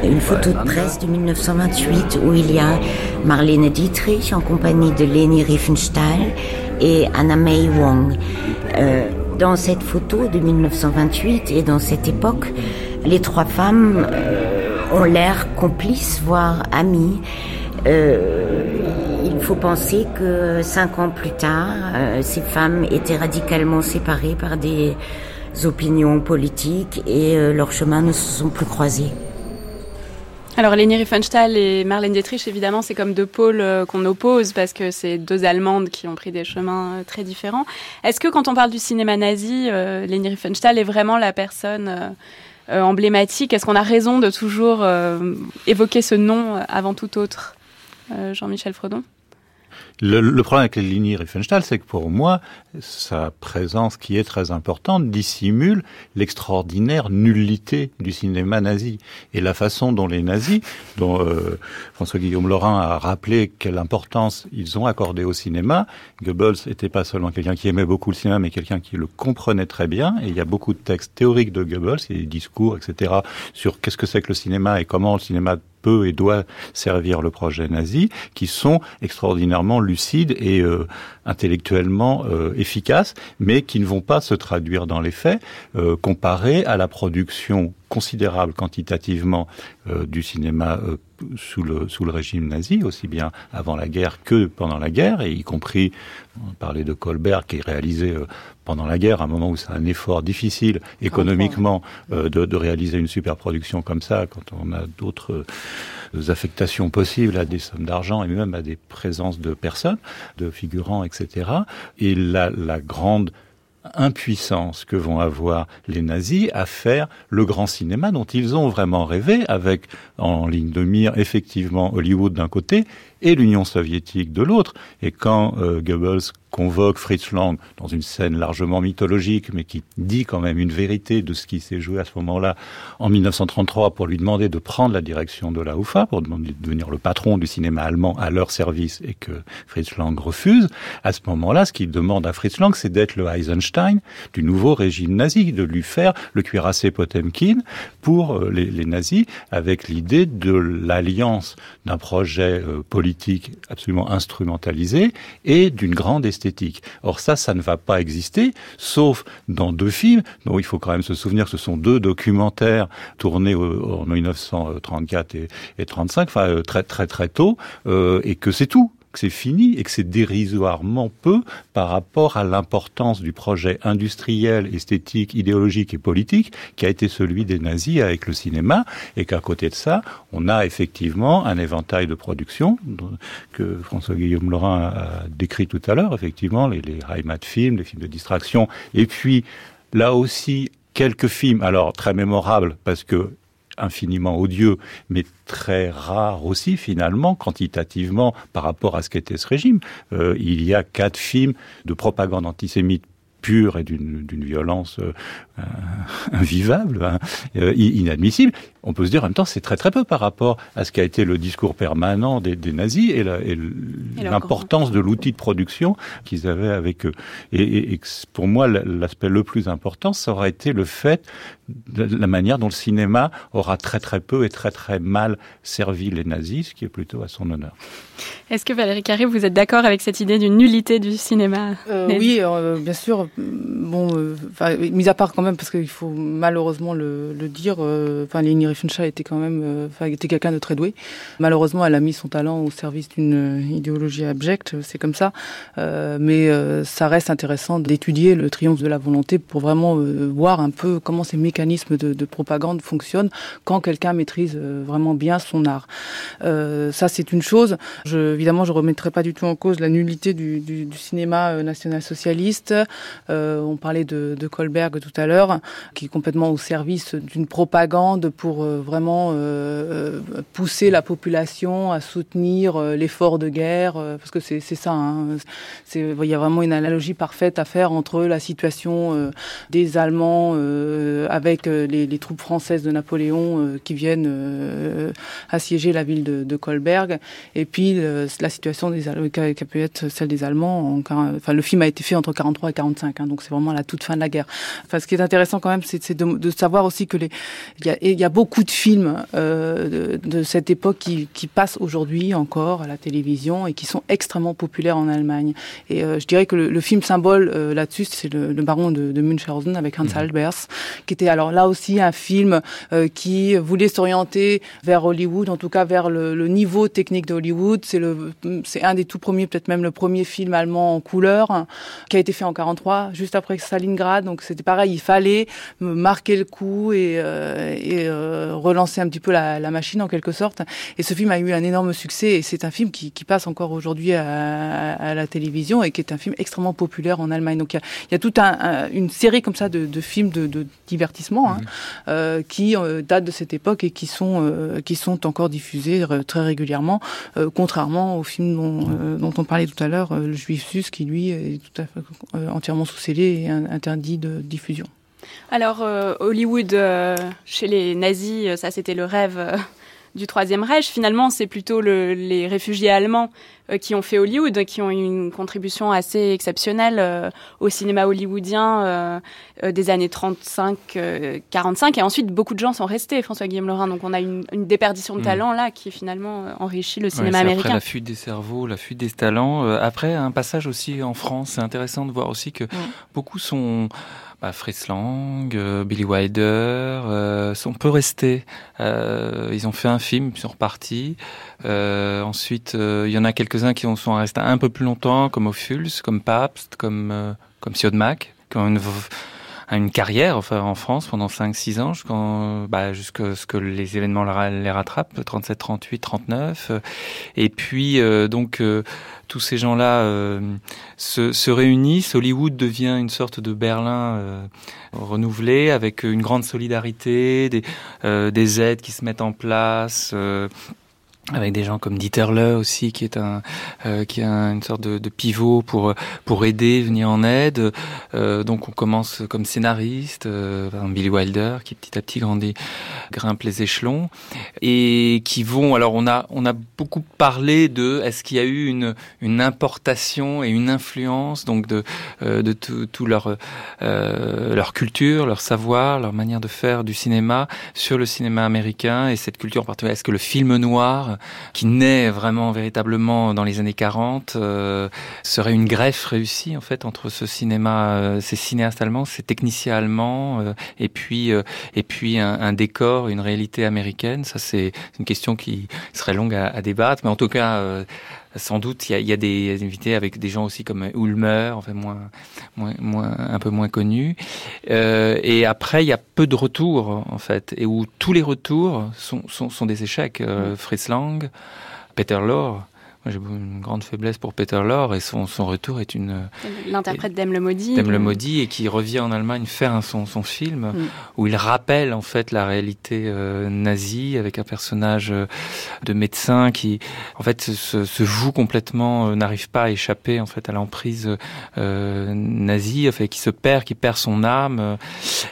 Speaker 8: une photo de presse de 1928 où il y a Marlene Dietrich en compagnie de Leni Riefenstahl et Anna May Wong. Euh, dans cette photo de 1928 et dans cette époque, les trois femmes euh, ont l'air complices, voire amies. Euh, il faut penser que cinq ans plus tard, euh, ces femmes étaient radicalement séparées par des opinions politiques et leurs chemins ne se sont plus croisés.
Speaker 2: Alors Leni Riefenstahl et Marlène Dietrich, évidemment, c'est comme deux pôles qu'on oppose parce que c'est deux Allemandes qui ont pris des chemins très différents. Est-ce que quand on parle du cinéma nazi, Leni Riefenstahl est vraiment la personne emblématique. Est-ce qu'on a raison de toujours euh, évoquer ce nom avant tout autre Euh, Jean-Michel Fredon?
Speaker 5: Le, le problème avec Leni Riefenstahl, c'est que pour moi, sa présence, qui est très importante, dissimule l'extraordinaire nullité du cinéma nazi. Et la façon dont les nazis, dont euh, François-Guillaume Laurin a rappelé quelle importance ils ont accordé au cinéma, Goebbels n'était pas seulement quelqu'un qui aimait beaucoup le cinéma, mais quelqu'un qui le comprenait très bien. Et il y a beaucoup de textes théoriques de Goebbels, et des discours, etc., sur qu'est-ce que c'est que le cinéma et comment le cinéma peut et doit servir le projet nazi, qui sont extraordinairement lucides et euh, intellectuellement euh, efficaces, mais qui ne vont pas se traduire dans les faits, euh, comparés à la production considérable quantitativement euh, du cinéma euh, sous le sous le régime nazi, aussi bien avant la guerre que pendant la guerre, et y compris on parlait de Colbert qui est réalisé euh, pendant la guerre, à un moment où c'est un effort difficile économiquement euh, de, de réaliser une super production comme ça, quand on a d'autres euh, affectations possibles à des sommes d'argent et même à des présences de personnes, de figurants, etc. Et la, la grande impuissance que vont avoir les nazis à faire le grand cinéma dont ils ont vraiment rêvé avec en ligne de mire effectivement Hollywood d'un côté et l'Union soviétique de l'autre. Et quand euh, Goebbels convoque Fritz Lang dans une scène largement mythologique, mais qui dit quand même une vérité de ce qui s'est joué à ce moment-là en 1933 pour lui demander de prendre la direction de la UFA, pour demander de devenir le patron du cinéma allemand à leur service et que Fritz Lang refuse, à ce moment-là, ce qu'il demande à Fritz Lang, c'est d'être le Eisenstein du nouveau régime nazi, de lui faire le cuirassé Potemkin pour euh, les, les nazis, avec l'idée de l'alliance d'un projet euh, absolument instrumentalisé et d'une grande esthétique. Or ça, ça ne va pas exister, sauf dans deux films, dont il faut quand même se souvenir que ce sont deux documentaires tournés en 1934 et, et 35, enfin euh, très très très tôt, euh, et que c'est tout que c'est fini et que c'est dérisoirement peu par rapport à l'importance du projet industriel, esthétique, idéologique et politique qui a été celui des nazis avec le cinéma et qu'à côté de ça, on a effectivement un éventail de production que François-Guillaume Laurin a décrit tout à l'heure, effectivement, les, les films, les films de distraction et puis là aussi quelques films, alors très mémorables parce que infiniment odieux, mais très rare aussi finalement, quantitativement, par rapport à ce qu'était ce régime. Euh, il y a quatre films de propagande antisémite pure et d'une violence euh, [laughs] invivable, hein, euh, inadmissible. On peut se dire en même temps c'est très très peu par rapport à ce qui a été le discours permanent des, des nazis et l'importance de l'outil de production qu'ils avaient avec eux. Et, et, et pour moi l'aspect le plus important, ça aura été le fait de la manière dont le cinéma aura très très peu et très très mal servi les nazis, ce qui est plutôt à son honneur.
Speaker 2: Est-ce que Valérie Carré, vous êtes d'accord avec cette idée d'une nullité du cinéma
Speaker 3: euh, Oui, euh, bien sûr. Bon, euh, mis à part quand même, parce qu'il faut malheureusement le, le dire, euh, enfin, Leni Riefenstahl était quand même, euh, était quelqu'un de très doué. Malheureusement, elle a mis son talent au service d'une idéologie abjecte, c'est comme ça. mais ça reste intéressant d'étudier le triomphe de la volonté pour vraiment voir un peu comment ces mécanismes de, de propagande fonctionnent quand quelqu'un maîtrise vraiment bien son art. ça, c'est une chose. Je, évidemment, je remettrai pas du tout en cause la nullité du, du, du cinéma national-socialiste. Euh, on parlait de, de Kolberg tout à l'heure, qui est complètement au service d'une propagande pour euh, vraiment euh, pousser la population à soutenir l'effort de guerre, parce que c'est ça. Hein. il y a vraiment une analogie parfaite à faire entre la situation des Allemands avec les, troupes françaises de Napoléon qui viennent assiéger la ville de, de Kolberg, et puis la situation des, qui a pu être celle des Allemands. enfin, le film a été fait entre 43 et 45, hein, donc c'est vraiment la toute fin de la guerre. Enfin, ce qui est intéressant quand même, c'est de, de, savoir aussi que les, il y a, il y a beaucoup de films euh, de, de, cette époque qui, qui passent aujourd'hui encore à la télévision et qui sont extrêmement populaires en Allemagne. Et euh, je dirais que le, le film symbole euh, là-dessus, c'est le, le, Baron de, de Münchhausen avec Hans mmh. Albers, qui était alors là aussi un film qui voulait s'orienter vers Hollywood, en tout cas vers le, le niveau technique de Hollywood. C'est le, c'est un des tout premiers, peut-être même le premier film allemand en couleur, hein, qui a été fait en 43, juste après Stalingrad. Donc c'était pareil, il fallait marquer le coup et, euh, et euh, relancer un petit peu la, la, machine en quelque sorte. Et ce film a eu un énorme succès et c'est un film qui, qui passe encore aujourd'hui à, à, la télévision et qui est un film extrêmement populaire en Allemagne. Donc il y a, il y a toute un, une série comme ça de, de films de, de divertissement hein, mmh. euh, qui datent de cette époque et qui sont qui sont encore diffusés très régulièrement, contrairement au film dont, dont on parlait tout à l'heure, le Juif Sus, qui lui est tout à fait entièrement sous scellé et interdit de diffusion.
Speaker 2: Alors, euh, Hollywood, euh, chez les nazis, euh, ça c'était le rêve du Troisième Reich. Finalement, c'est plutôt le, les réfugiés allemands euh, qui ont fait Hollywood, qui ont eu une contribution assez exceptionnelle euh, au cinéma hollywoodien des années 35-45. et ensuite, beaucoup de gens sont restés, François-Guillaume Lorrain. Donc, on a une, une déperdition de mmh. talent là qui finalement enrichit le cinéma
Speaker 4: ouais,
Speaker 2: américain.
Speaker 4: Après la fuite des cerveaux, la fuite des talents. après, un passage aussi en France. C'est intéressant de voir aussi que mmh. beaucoup sont bah, Fritz Lang, euh, Billy Wilder, euh, on peut rester. Euh, ils ont fait un film, ils sont repartis. Euh, ensuite, euh, il y en a quelques-uns qui sont restés un peu plus longtemps, comme Ophuls, comme Pabst, comme euh, comme qui ont une une carrière enfin, en France pendant 5-6 ans jusqu'à bah, jusqu'à ce que les événements les rattrapent 37 38 39 et puis euh, donc euh, tous ces gens-là euh, se, se, réunissent. Hollywood devient une sorte de Berlin euh, renouvelé avec une grande solidarité des, euh, des aides qui se mettent en place euh, avec des gens comme Dieterle aussi qui est un euh, qui a une sorte de, de, pivot pour pour aider venir en aide. Euh, donc on commence comme scénariste euh, Billy Wilder qui petit à petit grandit grimpe les échelons. Et qui vont alors on a on a beaucoup parlé de est-ce qu'il y a eu une une importation et une influence donc de euh, de tout, tout leur euh, leur culture leur savoir leur manière de faire du cinéma sur le cinéma américain et cette culture en particulier. Est-ce que le film noir qui naît vraiment véritablement dans les années 40 euh, serait une greffe réussie en fait entre ce cinéma euh, ces cinéastes allemands ces techniciens allemands euh, et puis et puis un, décor une réalité américaine. Ça c'est une question qui serait longue à, débattre mais en tout cas sans doute il y a, y a des invités avec des gens aussi comme Ulmer enfin moins moins, moins un peu moins connus. Euh, et après il y a peu de retours en fait et où tous les retours sont, sont, sont des échecs. Euh, Fritz Lang Peter Lorre j'ai une grande faiblesse pour Peter Lorre et son, son retour est une
Speaker 2: l'interprète d'Aime le maudit
Speaker 4: d'Aime le maudit et qui revient en Allemagne faire un, son, son film mm. où il rappelle en fait la réalité euh, nazie avec un personnage euh, de médecin qui en fait se, se joue complètement euh, n'arrive pas à échapper en fait à l'emprise euh, nazie en fait qui se perd qui perd son âme euh,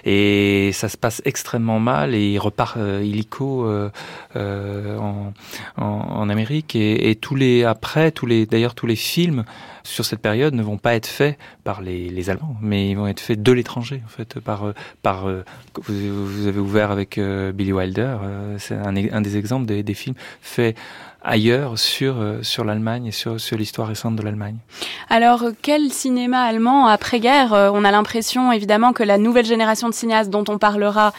Speaker 4: et ça se passe extrêmement mal et il repart euh, illico euh, euh, en, en, en Amérique et, et tous les après les d'ailleurs tous les films sur cette période ne vont pas être faits par les, Allemands, mais ils vont être faits de l'étranger en fait par par vous, vous avez ouvert avec euh, Billy Wilder, euh, c'est un, des exemples des films faits ailleurs sur sur l'Allemagne et sur sur l'histoire récente de l'Allemagne.
Speaker 2: Alors quel cinéma allemand après-guerre On a l'impression évidemment que la nouvelle génération de cinéastes dont on parlera,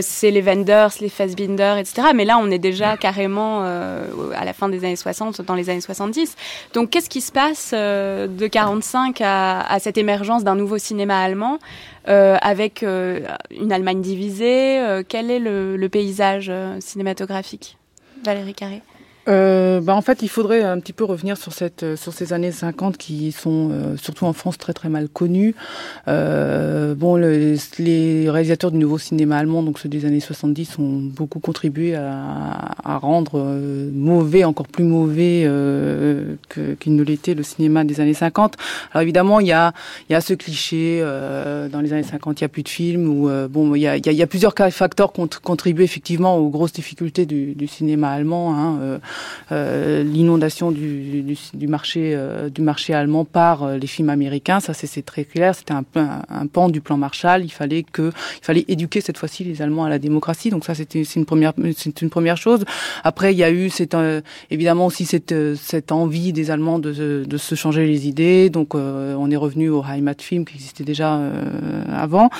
Speaker 2: c'est les Wenders, les Fassbinder, etc. Mais là, on est déjà carrément à la fin des années 60, dans les années 70. Donc qu'est-ce qui se passe de 45 à, à cette émergence d'un nouveau cinéma allemand euh, avec euh, une Allemagne divisée. Euh, quel est le, le paysage cinématographique? Valérie Carré
Speaker 3: euh, bah en fait, il faudrait un petit peu revenir sur cette euh, sur ces années 50 qui sont euh, surtout en France très très mal connues. Euh, bon, le, les réalisateurs du nouveau cinéma allemand, donc ceux des années 70, ont beaucoup contribué à, à rendre euh, mauvais, encore plus mauvais qu'il qu ne l'était le cinéma des années 50. Alors évidemment, il y a y a ce cliché dans les années 50, il y a plus de films ou bon, il y a, il y a plusieurs facteurs qui contribuent effectivement aux grosses difficultés du, du cinéma allemand. Hein, euh, l'inondation du, marché euh, du marché allemand par euh, les films américains. Ça, c'est très clair. C'était un, pan du plan Marshall. Il fallait que, fallait éduquer cette fois-ci les Allemands à la démocratie. Donc ça, c'était une première, c'est une première chose. Après, il y a eu cette, évidemment aussi cette, cette envie des Allemands de, de se changer les idées. Donc on est revenu au Heimatfilm qui existait déjà avant.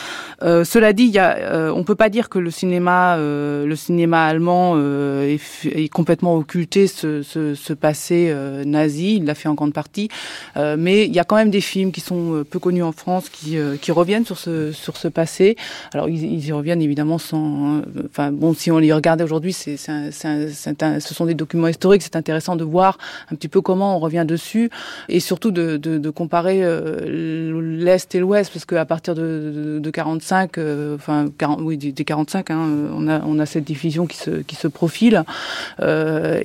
Speaker 3: cela dit, il y a, on peut pas dire que le cinéma, le cinéma allemand est, est complètement occulté ce, ce, passé euh, nazi, il l'a fait en grande partie, euh, mais il y a quand même des films qui sont euh, peu connus en France qui, reviennent sur ce, sur ce passé. Alors ils, y reviennent évidemment sans... Enfin bon, si on les regardait aujourd'hui, c'est, ce sont des documents historiques, c'est intéressant de voir un petit peu comment on revient dessus et surtout de, comparer l'Est et l'Ouest, parce qu'à partir de, de, de 45, enfin 40, oui, des 45, hein, on, a, on a cette division qui se, qui se profile.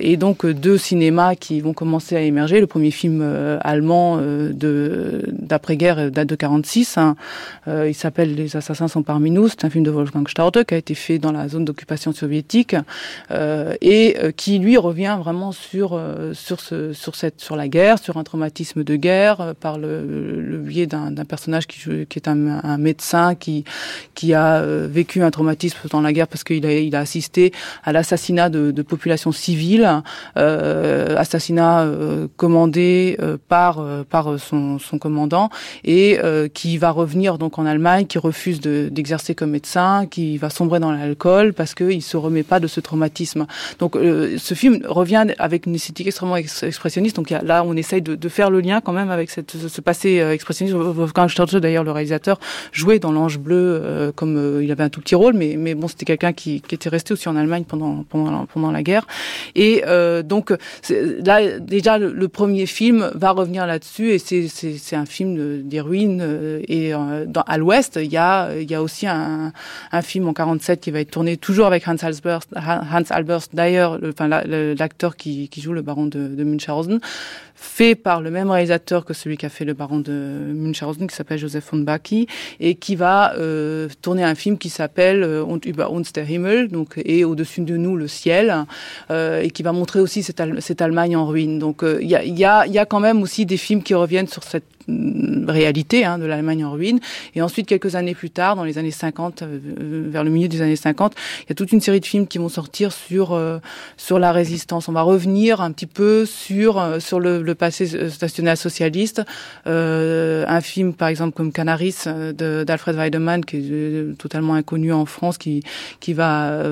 Speaker 3: Et donc euh, deux cinémas qui vont commencer à émerger. Le premier film euh, allemand euh, d'après-guerre date de 46. Hein. il s'appelle Les assassins sont parmi nous. C'est un film de Wolfgang Staude qui a été fait dans la zone d'occupation soviétique et qui lui revient vraiment sur sur ce sur cette sur la guerre, sur un traumatisme de guerre par le, biais d'un personnage qui, est un, médecin qui qui a vécu un traumatisme dans la guerre parce qu'il a il a assisté à l'assassinat de, de populations civiles euh, assassinat euh, commandé euh, par par son, son commandant et qui va revenir donc en Allemagne, qui refuse d'exercer comme médecin, qui va sombrer dans l'alcool parce qu'il se remet pas de ce traumatisme. Donc ce film revient avec une esthétique extrêmement expressionniste. Donc là, on essaye de, de, faire le lien quand même avec cette, ce passé expressionniste. Wolfgang Sturze, d'ailleurs, le réalisateur, jouait dans l'Ange bleu comme il avait un tout petit rôle, mais mais bon, c'était quelqu'un qui, qui était resté aussi en Allemagne pendant pendant pendant la guerre. Et euh, donc là, déjà, le, premier film va revenir là-dessus et c'est un film des ruines. Euh, et euh, à l'ouest, il y a, il y a aussi un, un, film en 47 qui va être tourné toujours avec Hans Albers, Hans Albers d'ailleurs, enfin, l'acteur qui, qui joue le baron de, de Munchausen, fait par le même réalisateur que celui qui a fait le baron de Munchausen, qui s'appelle Joseph von Bacchi, et qui va euh, tourner un film qui s'appelle euh, Und über uns der Himmel, donc et au-dessus de nous le ciel, euh, et qui va montrer aussi cette, Allemagne en ruine. Donc euh, il y, a, y a quand même aussi des films qui reviennent sur cette réalité hein, de l'Allemagne en ruine. Et ensuite, quelques années plus tard, dans les années 50, euh, vers le milieu des années 50, il y a toute une série de films qui vont sortir sur euh, sur la résistance. On va revenir un petit peu sur euh, sur le, le passé national socialiste. Euh, un film, par exemple, comme Canaris d'Alfred Weidemann, qui est totalement inconnu en France, qui qui va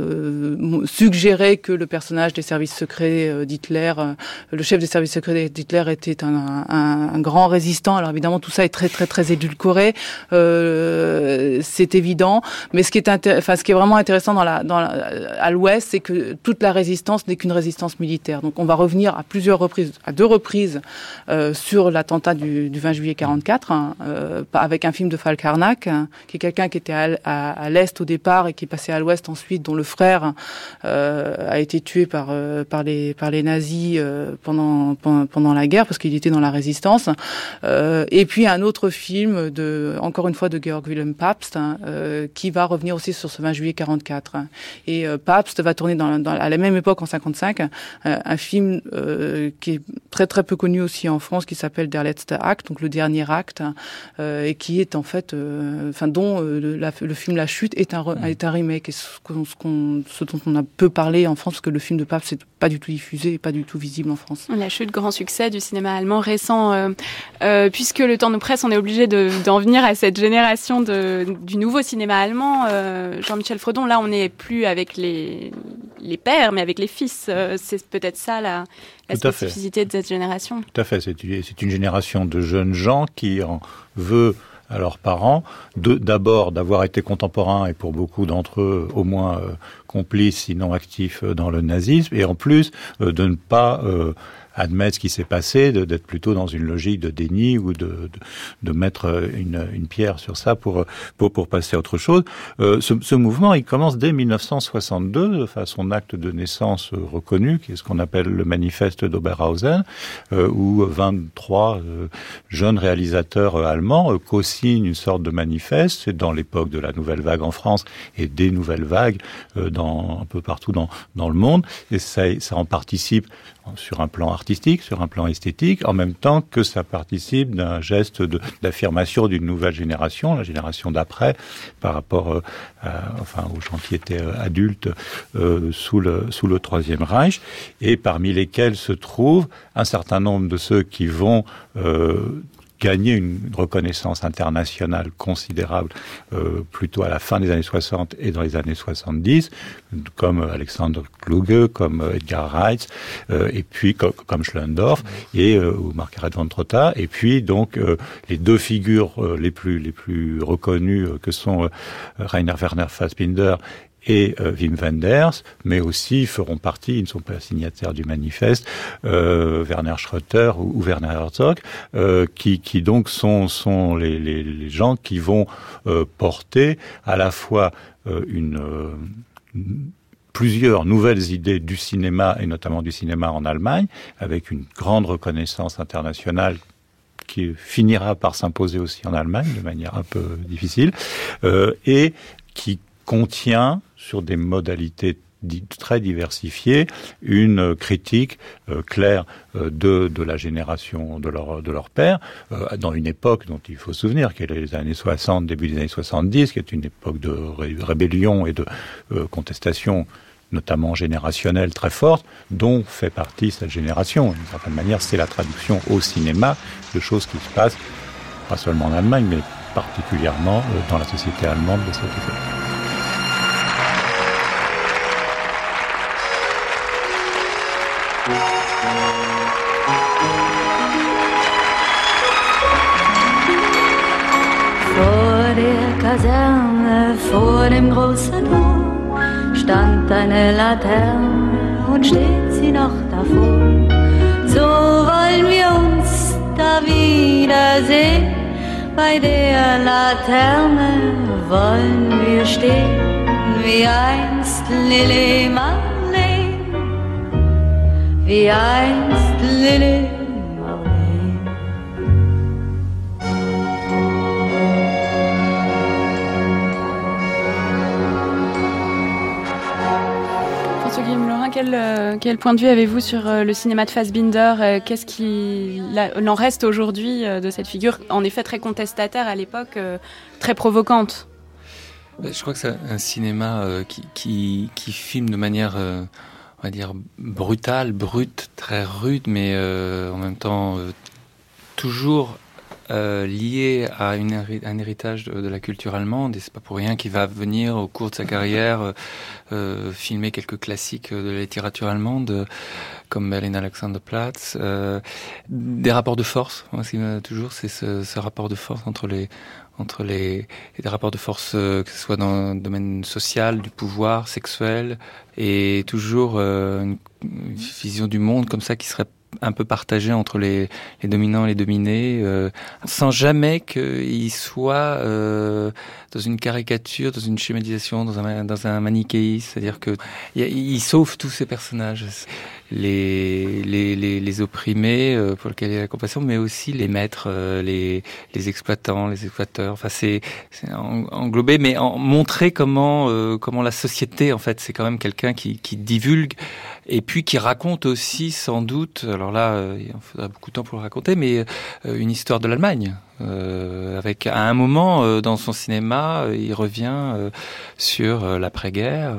Speaker 3: suggérer que le personnage des services secrets d'Hitler, le chef des services secrets d'Hitler, était un, un, un grand résistant alors évidemment, tout ça est très très très édulcoré, euh, c'est évident. Mais ce qui est enfin ce qui est vraiment intéressant dans la, à l'Ouest, c'est que toute la résistance n'est qu'une résistance militaire. Donc on va revenir à plusieurs reprises, à deux reprises, euh, sur l'attentat du, du 20 juillet 44, hein, euh, avec un film de Falkarnak, hein, qui est quelqu'un qui était à, l'est au départ et qui est passé à l'ouest ensuite, dont le frère euh, a été tué par les par les nazis pendant, pendant, pendant la guerre parce qu'il était dans la résistance. Euh, Euh, et puis un autre film de, encore une fois, de Georg Wilhelm Pabst, hein, euh, qui va revenir aussi sur ce 20 juillet 44. Hein. Et euh, Pabst va tourner dans, dans, à la même époque, en 55, un film qui est très très peu connu aussi en France, qui s'appelle Der letzte Akt, donc le dernier acte, hein, et qui est en fait, enfin dont le, le, film La Chute est un, est un remake, et ce, dont on a peu parlé en France, parce que le film de Pabst n'est pas du tout diffusé, et pas du tout visible en France.
Speaker 2: La Chute, grand succès du cinéma allemand récent. Euh, puisque le temps nous presse, on est obligé d'en venir à cette génération de, du nouveau cinéma allemand. Euh, Jean-Michel Fredon, là, on n'est plus avec les, les pères, mais avec les fils. Euh, c'est peut-être ça la, la spécificité de cette génération.
Speaker 5: Tout à fait. C'est une génération de jeunes gens qui en veut à leurs parents, d'abord d'avoir été contemporains et pour beaucoup d'entre eux au moins euh, complices, sinon actifs dans le nazisme, et en plus de ne pas admettre ce qui s'est passé, d'être plutôt dans une logique de déni ou de, de, de mettre une, une, pierre sur ça pour, pour, pour passer à autre chose. Euh, ce, ce, mouvement, il commence dès 1962, enfin son acte de naissance reconnu, qui est ce qu'on appelle le manifeste d'Oberhausen, euh, où 23 euh, jeunes réalisateurs euh, allemands euh, co-signent une sorte de manifeste. C'est dans l'époque de la nouvelle vague en France et des nouvelles vagues dans, un peu partout dans, dans le monde. Et ça, ça en participe sur un plan artistique, sur un plan esthétique, en même temps que ça participe d'un geste d'affirmation d'une nouvelle génération, la génération d'après, par rapport euh, à, enfin, aux gens qui étaient euh, adultes euh, sous, le, sous le Troisième Reich, et parmi lesquels se trouvent un certain nombre de ceux qui vont euh, gagné une reconnaissance internationale considérable euh, plutôt à la fin des années 60 et dans les années 70, comme Alexander Kluge, comme Edgar Reitz, euh, et puis comme, Schlendorf et euh, ou Margaret von Trotta, et puis donc euh, les deux figures euh, les plus les plus reconnues euh, que sont Rainer Werner Fassbinder et euh, Wim Wenders, mais aussi feront partie, ils ne sont pas signataires du manifeste, euh, Werner Schroeter ou, Werner Herzog, euh, qui, qui donc sont, sont les, les, les gens qui vont porter à la fois une, une plusieurs nouvelles idées du cinéma et notamment du cinéma en Allemagne, avec une grande reconnaissance internationale qui finira par s'imposer aussi en Allemagne de manière un peu difficile, euh, et qui contient sur des modalités très diversifiées, une critique euh, claire euh, de, de la génération de leur, de leur père, euh, dans une époque dont il faut se souvenir, qui est les années 60, début des années 70, qui est une époque de ré rébellion et de euh, contestation notamment générationnelle très forte, dont fait partie cette génération. D'une certaine manière, c'est la traduction au cinéma de choses qui se passent, pas seulement en Allemagne, mais particulièrement euh, dans la société allemande de cette époque.
Speaker 10: Kaserne, vor dem großen Tor, stand eine Laterne und steht sie noch davor. So wollen wir uns da wiedersehen, bei der Laterne wollen wir stehen, wie einst Lille Marleen, wie einst Lille
Speaker 2: quel, euh, quel, point de vue avez-vous sur euh, le cinéma de Fassbinder euh, Qu'est-ce qui en reste aujourd'hui de cette figure, en effet très contestataire à l'époque, très provocante?
Speaker 4: Je crois que c'est un cinéma qui, qui, filme de manière, on va dire, brutale, brute, très rude, mais en même temps toujours euh, lié à une, un héritage de, la culture allemande et c'est pas pour rien qu'il va venir au cours de sa carrière euh, euh filmer quelques classiques de la littérature allemande euh, comme Berlin Alexanderplatz euh, des rapports de force moi, toujours c'est ce, ce rapport de force entre les entre les des rapports de force euh, que ce soit dans le domaine social du pouvoir sexuel et toujours une, une vision du monde comme ça qui serait un peu partagé entre les, les dominants et les dominés, euh, sans jamais qu'il soit euh, dans une caricature, dans une schématisation, dans un, dans un manichéisme. C'est-à-dire que il, sauve tous ces personnages, les, les, les, les opprimés euh, pour lesquels il y a la compassion, mais aussi les maîtres, euh, les, les exploitants, les exploiteurs. Enfin, c'est englobé, mais en, montrer comment euh, comment la société, en fait, c'est quand même quelqu'un qui, qui divulgue et puis qui raconte aussi sans doute, alors là, euh, il faudra beaucoup de temps pour le raconter, mais euh, une histoire de l'Allemagne. Euh, avec à un moment euh, dans son cinéma, il revient sur l'après-guerre,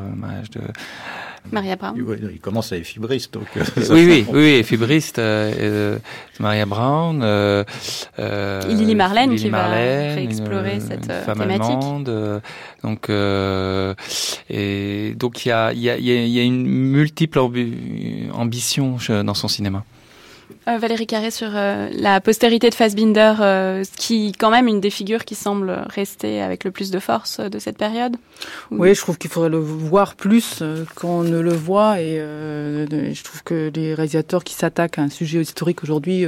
Speaker 2: Maria Brown.
Speaker 5: Il, commence à être fibriste, donc.
Speaker 4: oui, oui, oui, fibriste. Euh, Maria Brown. Euh,
Speaker 2: Lily Marlène Lily qui Marlène, va réexplorer une, cette
Speaker 4: une femme
Speaker 2: thématique.
Speaker 4: Allemande, donc, et donc il y a, il y a, il y a une multiple ambi ambition dans son cinéma.
Speaker 2: Euh, Valérie Carré sur euh, la postérité de Fassbinder, euh, qui quand même une des figures qui semble rester avec le plus de force de cette période.
Speaker 3: Oui, je trouve qu'il faudrait le voir plus qu'on ne le voit, et je trouve que les réalisateurs qui s'attaquent à un sujet historique aujourd'hui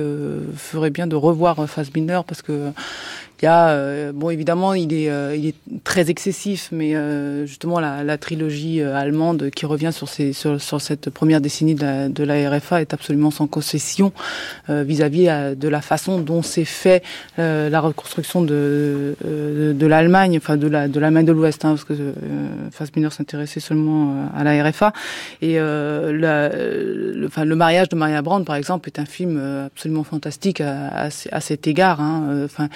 Speaker 3: feraient bien de revoir Fassbinder parce que il y a, euh, bon, évidemment, il est, euh, il est très excessif, mais euh, justement, la, trilogie allemande qui revient sur, sur, cette première décennie de la, RFA est absolument sans concession vis-à-vis -vis de la façon dont s'est fait la reconstruction de, l'Allemagne, enfin de la de l'Allemagne de l'Ouest, hein, parce que Fassbinder s'intéressait seulement à la RFA. Et le, mariage de Maria Brand, par exemple, est un film absolument fantastique à, à, cet égard. Hein, enfin,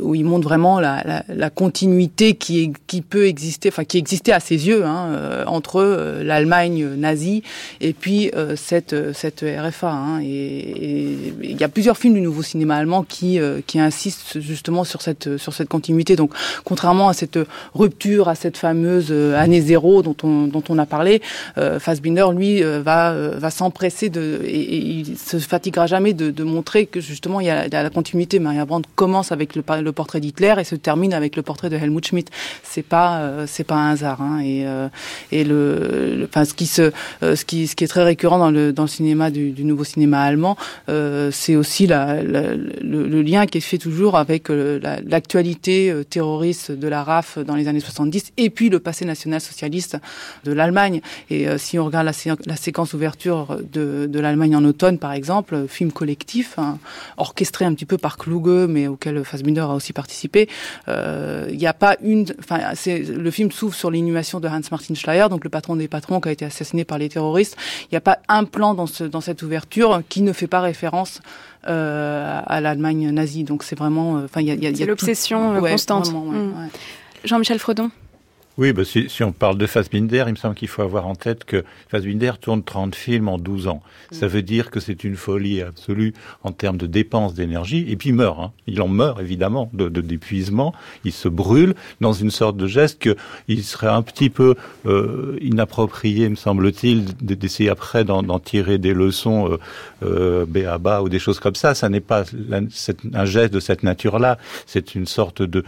Speaker 3: où il montre vraiment la, la, la, continuité qui, peut exister, enfin qui existait à ses yeux hein, euh, entre euh, l'Allemagne nazie et puis euh, cette cette RFA. Hein, et il y a plusieurs films du nouveau cinéma allemand qui qui insistent justement sur cette sur cette continuité. Donc contrairement à cette rupture, à cette fameuse année zéro dont on dont on a parlé, Fassbinder lui va va s'empresser de et, et, il se fatiguera jamais de, montrer que justement il y a, il y a la continuité. Maria Brandt commence avec le le portrait d'Hitler et se termine avec le portrait de Helmut Schmidt. C'est pas euh, c'est pas un hasard. Hein. Et euh, le, enfin ce qui se euh, ce qui ce qui est très récurrent dans le dans le cinéma du, nouveau cinéma allemand, c'est aussi le, lien qui est fait toujours avec l'actualité la, terroriste de la RAF dans les années 70 et puis le passé national-socialiste de l'Allemagne. Et si on regarde la, sé la séquence ouverture de, de l'Allemagne en automne, par exemple, film collectif, hein, orchestré un petit peu par Kluge, mais auquel Fassbinder a aussi participé. Il euh, n'y a pas une, enfin, le film s'ouvre sur l'inhumation de Hans Martin Schleyer, donc le patron des patrons qui a été assassiné par les terroristes. Il n'y a pas un plan dans ce dans cette ouverture qui ne fait pas référence euh, à l'Allemagne nazie. Donc c'est vraiment, euh, enfin, il y a, y a,
Speaker 2: y a l'obsession
Speaker 3: ouais,
Speaker 2: constante.
Speaker 3: Vraiment, ouais,
Speaker 2: mmh.
Speaker 3: ouais.
Speaker 2: Jean-Michel Fredon.
Speaker 5: Oui, bah si, si, on parle de Fassbinder, il me semble qu'il faut avoir en tête que Fassbinder tourne 30 films en 12 ans. Mmh. Ça veut dire que c'est une folie absolue en termes de dépenses d'énergie. Et puis il meurt. Hein. Il en meurt, évidemment, de, de d'épuisement. Il se brûle dans une sorte de geste que il serait un petit peu euh, inapproprié, me semble-t-il, d'essayer après d'en, d'en tirer des leçons euh, euh, béaba ou des choses comme ça. Ça n'est pas la, un geste de cette nature-là. C'est une sorte de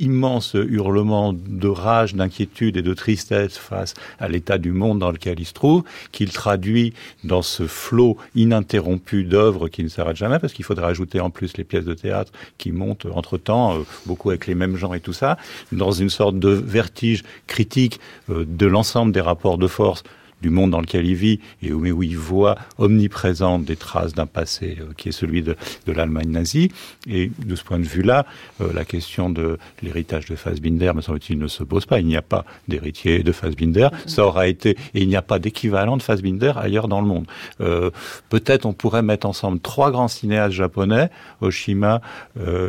Speaker 5: immense hurlement de rage, d'inquiétude et de tristesse face à l'état du monde dans lequel il se trouve, qu'il traduit dans ce flot ininterrompu d'œuvres qui ne s'arrête jamais, parce qu'il faudrait ajouter en plus les pièces de théâtre qui montent entre-temps, euh, beaucoup avec les mêmes gens et tout ça, dans une sorte de vertige critique euh, de l'ensemble des rapports de force du monde dans lequel il vit et où, où il voit omniprésentes des traces d'un passé euh, qui est celui de, l'Allemagne nazie. Et de ce point de vue-là, euh, la question de l'héritage de Fassbinder, me semble-t-il, ne se pose pas. Il n'y a pas d'héritier de Fassbinder. Ça aura été, et il n'y a pas d'équivalent de Fassbinder ailleurs dans le monde. Euh, Peut-être on pourrait mettre ensemble trois grands cinéastes japonais, Oshima,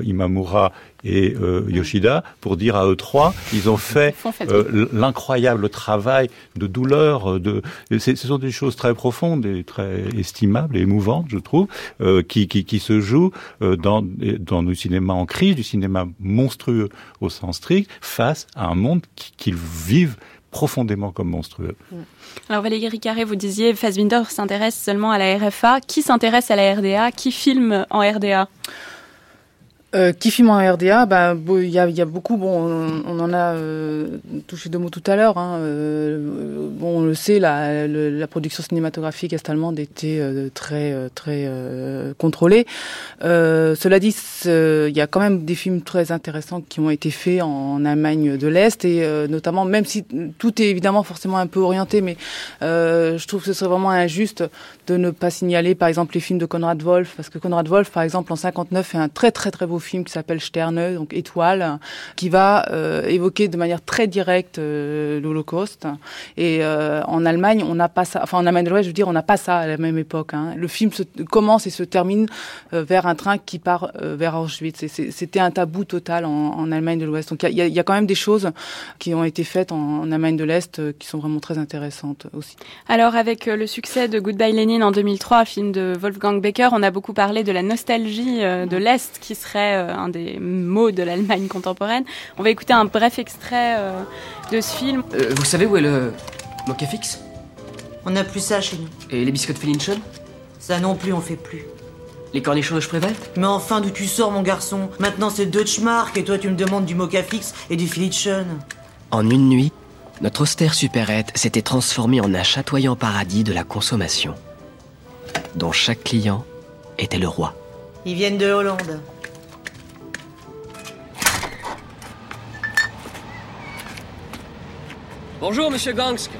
Speaker 5: Imamura et euh, Yoshida pour dire à eux trois, ils ont fait euh, l'incroyable travail de douleur. De, ce sont des choses très profondes et très estimables et émouvantes, je trouve, euh, qui, qui, qui se jouent euh, dans, dans le cinéma en crise, du cinéma monstrueux au sens strict, face à un monde qu'ils vivent profondément comme monstrueux.
Speaker 2: Alors Valérie Carré, vous disiez Fassbinder s'intéresse seulement à la RFA. Qui s'intéresse à la RDA Qui filme en RDA
Speaker 3: euh, qui filme en RDA bah, Il y, y, a, beaucoup, bon, on, en a euh, touché deux mots tout à l'heure. Hein, euh, bon, on le sait, la, la production cinématographique est-allemande était euh, très, euh, très contrôlée. cela dit, il y a quand même des films très intéressants qui ont été faits en, en Allemagne de l'Est, et notamment, même si tout est évidemment forcément un peu orienté, mais je trouve que ce serait vraiment injuste de ne pas signaler, par exemple, les films de Konrad Wolf, parce que Konrad Wolf, par exemple, en 59, fait un très très très beau film qui s'appelle Sterne, donc étoile, qui va euh, évoquer de manière très directe euh, l'Holocauste. Et euh, en Allemagne, on n'a pas ça. Enfin, en Allemagne de l'Ouest, je veux dire, on n'a pas ça à la même époque. Hein. Le film se, commence et se termine vers un train qui part vers Auschwitz. C'était un tabou total en, en Allemagne de l'Ouest. Donc il y, y a, quand même des choses qui ont été faites en, en Allemagne de l'Est qui sont vraiment très intéressantes aussi.
Speaker 2: Alors avec le succès de Goodbye Lenin en 2003, film de Wolfgang Becker, on a beaucoup parlé de la nostalgie de l'Est qui serait euh, un des mots de l'Allemagne contemporaine. On va écouter un bref extrait euh, de ce film.
Speaker 11: Euh, vous savez où est le Mokafix
Speaker 12: On n'a plus ça chez nous.
Speaker 11: Et les biscottes Felinchen
Speaker 12: Ça non plus, on fait plus.
Speaker 11: Les cornichons de Spreewald
Speaker 12: Mais enfin, d'où tu sors, mon garçon? Maintenant, c'est Deutschmark et toi, tu me demandes du Mokafix et du Felinchen.
Speaker 11: En une nuit, notre austère supérette s'était transformée en un chatoyant paradis de la consommation, dont chaque client était le roi.
Speaker 12: Ils viennent de Hollande.
Speaker 11: Bonjour, monsieur Gangsk.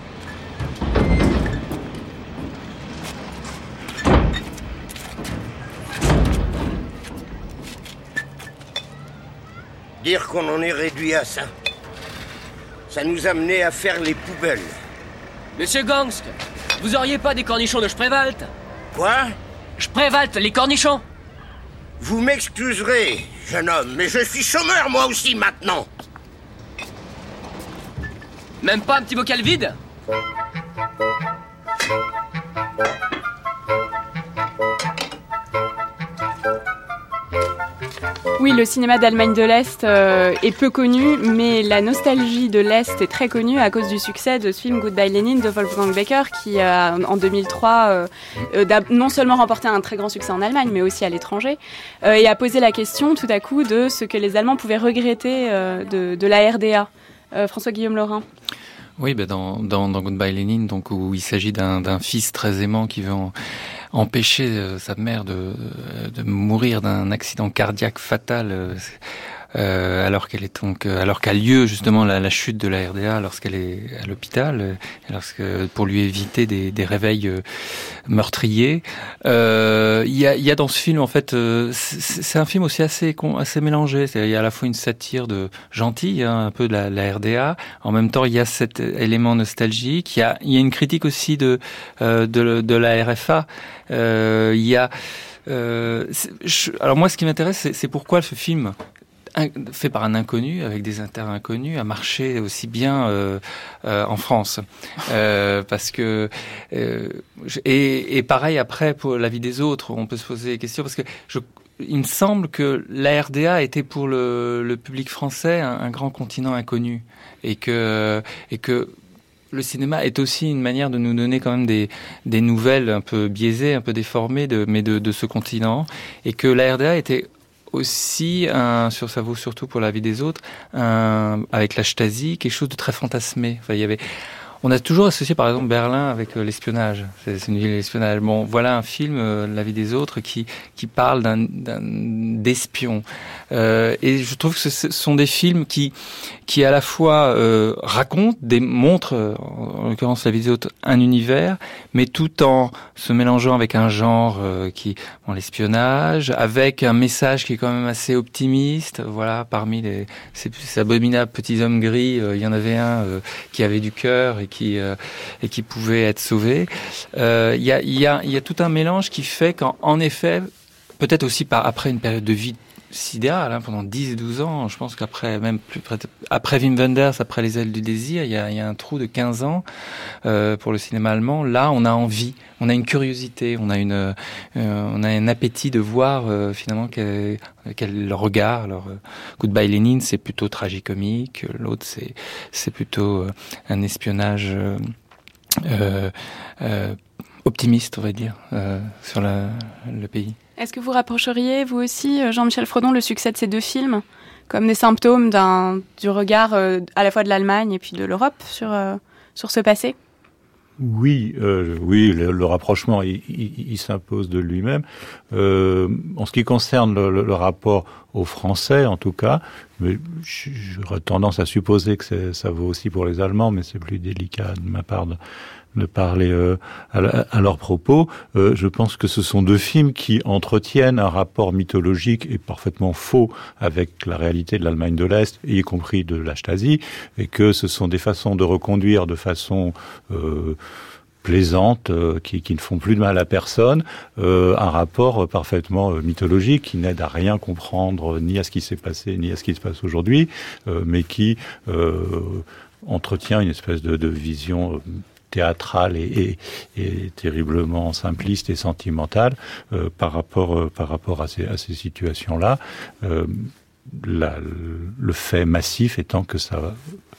Speaker 13: Dire qu'on en est réduit à ça, ça nous a amené à faire les poubelles.
Speaker 11: Monsieur Gangsk, vous auriez pas des cornichons de Spreewald?
Speaker 13: Quoi?
Speaker 11: Spreewald, les cornichons?
Speaker 13: Vous m'excuserez, jeune homme, mais je suis chômeur moi aussi maintenant.
Speaker 11: Même pas un petit bocal vide
Speaker 2: Oui, le cinéma d'Allemagne de l'Est euh, est peu connu, mais la nostalgie de l'Est est très connue à cause du succès de ce film Goodbye Lenin de Wolfgang Becker, qui a en 2003 euh, euh, non seulement remporté un très grand succès en Allemagne, mais aussi à l'étranger, et a posé la question tout à coup de ce que les Allemands pouvaient regretter de, la RDA. François Guillaume Laurin.
Speaker 4: Oui, ben dans, Goodbye Lenin, donc où il s'agit d'un fils très aimant qui veut empêcher euh, sa mère de, de mourir d'un accident cardiaque fatal. Euh, euh, alors qu'elle est donc, euh, alors qu'a lieu justement la, la, chute de la RDA lorsqu'elle est à l'hôpital, euh, lorsque pour lui éviter des, des réveils meurtriers. Il y, a, y, a, dans ce film en fait, c'est un film aussi assez assez mélangé. Il y a à la fois une satire de gentille, hein, un peu de la, la, RDA. En même temps, il y a cet élément nostalgique. Il y a, y a une critique aussi de de, de la RFA. Il y a euh, je, alors moi, ce qui m'intéresse, c'est pourquoi ce film fait par un inconnu, avec des inter-inconnus, a marché aussi bien euh, euh, en France. Euh, parce que et, et, pareil après pour la vie des autres, on peut se poser des questions parce que je, il me semble que la RDA était pour le, le public français un, un, grand continent inconnu et que et que le cinéma est aussi une manière de nous donner quand même des, des nouvelles un peu biaisées, un peu déformées, de, mais de, de ce continent, et que la RDA était aussi, sur, ça vaut surtout pour la vie des autres, avec la Stasi, quelque chose de très fantasmé. Il y avait, on a toujours associé par exemple Berlin avec euh, l'espionnage. C'est une ville d'espionnage. Bon, voilà un film, euh, La vie des autres, qui, qui parle d'un d'espion. Euh, et je trouve que ce sont des films qui, qui à la fois euh, racontent, des, montrent, euh, en l'occurrence La vie des autres, un univers, mais tout en se mélangeant avec un genre qui, bon, l'espionnage, avec un message qui est quand même assez optimiste. Voilà, parmi les, ces, abominables petits hommes gris, il y en avait un qui avait du cœur et euh, et qui pouvait être sauvé. Euh, il y a tout un mélange qui fait qu'en effet, peut-être aussi par après une période de vie sidéral hein, pendant 10 et 12 ans. Je pense qu'après, même plus après Wim Wenders, après Les ailes du désir, il y a, y a un trou de 15 ans euh, pour le cinéma allemand. Là, on a envie, on a une curiosité, on a une, euh, on a un appétit de voir euh, finalement quel, quel regard. Alors, euh, Goodbye Lénine, c'est plutôt tragicomique. L'autre, c'est c'est plutôt euh, un espionnage. Euh, optimiste, on va dire, sur le pays.
Speaker 2: Est-ce que vous rapprocheriez, vous aussi, Jean-Michel Fredon, le succès de ces deux films comme des symptômes du regard à la fois de l'Allemagne et puis de l'Europe sur, sur ce passé?
Speaker 5: Oui, euh, oui, le, rapprochement, il, s'impose de lui-même. Euh, en ce qui concerne le, rapport aux Français, en tout cas, j'aurais tendance à supposer que ça vaut aussi pour les Allemands, mais c'est plus délicat de ma part de, de parler euh, à, leurs propos. Euh, je pense que ce sont deux films qui entretiennent un rapport mythologique et parfaitement faux avec la réalité de l'Allemagne de l'Est, y compris de la Stasi, et que ce sont des façons de reconduire de façon euh, plaisante, qui, qui, ne font plus de mal à personne, un rapport parfaitement mythologique qui n'aide à rien comprendre ni à ce qui s'est passé ni à ce qui se passe aujourd'hui, mais qui entretient une espèce de, de vision théâtrale et, terriblement simpliste et sentimentale euh, par rapport euh, par rapport à ces, à ces situations-là. Euh, le fait massif étant que ça va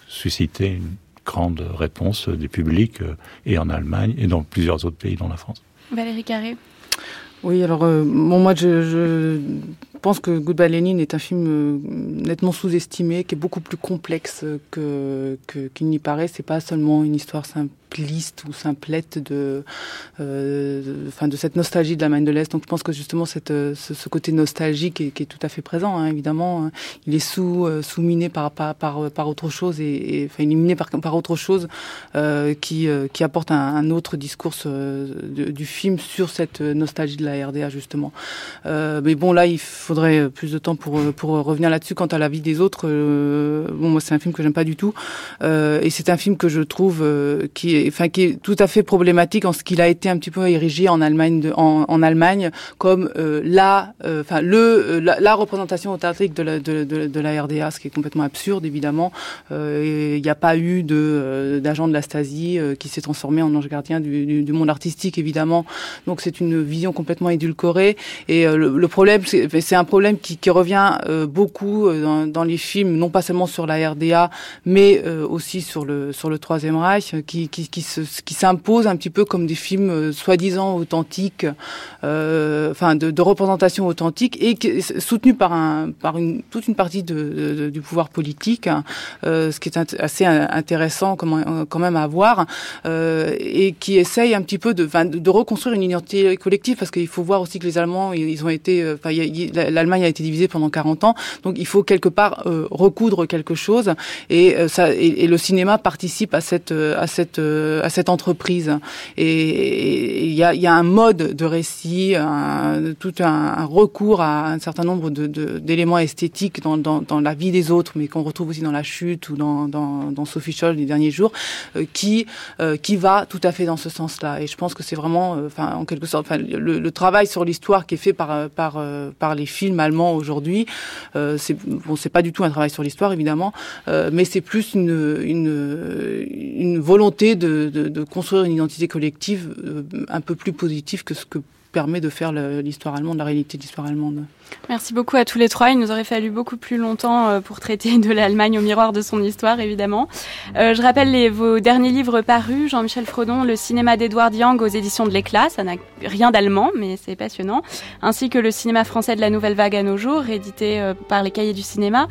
Speaker 5: susciter une grande réponse des publics et en Allemagne et dans plusieurs autres pays, dont la France.
Speaker 2: Valérie Carré.
Speaker 3: Oui, alors bon, moi je, je, pense que Goodbye Lenin est un film nettement sous-estimé, qui est beaucoup plus complexe que qu'il n'y paraît. C'est pas seulement une histoire simpliste ou simplette de, euh, enfin de cette nostalgie de la main de l'Est. Donc je pense que justement cette, euh, ce, côté nostalgique est, qui est tout à fait présent, hein, évidemment. Hein. Il est sous, euh, sous-miné par, par, par, par, autre chose et, et enfin éliminé par, par autre chose euh, qui, euh, qui apporte un, autre discours du film sur cette nostalgie de la RDA justement. mais bon là il faudrait plus de temps pour, pour revenir là-dessus. Quant à la vie des autres, bon moi c'est un film que j'aime pas du tout et c'est un film que je trouve qui est enfin, qui est tout à fait problématique en ce qu'il a été un petit peu érigé en Allemagne, comme euh, la, euh, enfin le, euh, la, représentation authentique de la, de, la RDA, ce qui est complètement absurde évidemment. Euh, il n'y a pas eu de d'agent de la Stasi qui s'est transformé en ange gardien du, monde artistique évidemment. Donc c'est une vision complètement édulcorée. Et le, le, problème, c'est un problème qui, revient beaucoup dans, dans, les films, non pas seulement sur la RDA, mais aussi sur le sur le Troisième Reich, qui, qui, qui, qui s'impose un petit peu comme des films euh, soi-disant authentiques, euh, enfin de, représentation authentique et qui, soutenu par un par une toute une partie du pouvoir politique, hein, euh, ce qui est assez intéressant quand, même à voir euh, et qui essaye un petit peu de, de reconstruire une identité collective parce qu'il faut voir aussi que les Allemands ils ont été, euh, l'Allemagne a été divisée pendant 40 ans, donc il faut quelque part euh, recoudre quelque chose et ça et, le cinéma participe à cette cette entreprise. Et il y a, un mode de récit, un, tout un, recours à un certain nombre d'éléments esthétiques dans, la vie des autres, mais qu'on retrouve aussi dans La Chute ou dans, Sophie Scholl les derniers jours, euh, qui, euh, va tout à fait dans ce sens-là. Et je pense que c'est vraiment, euh, en quelque sorte, le, travail sur l'histoire qui est fait par les films allemands aujourd'hui, c'est bon, c'est pas du tout un travail sur l'histoire évidemment, mais c'est plus une, volonté de, de, de, construire une identité collective euh, un peu plus positive que ce que permet de faire l'histoire allemande, la réalité de l'histoire allemande.
Speaker 2: Merci beaucoup à tous les trois. Il nous aurait fallu beaucoup plus longtemps euh, pour traiter de l'Allemagne au miroir de son histoire, évidemment. Euh, je rappelle vos derniers livres parus, Jean-Michel Frodon, Le cinéma d'Edouard Young aux éditions de l'Éclat, ça n'a rien d'allemand, mais c'est passionnant, ainsi que Le cinéma français de la nouvelle vague à nos jours, édité euh, par les cahiers du cinéma.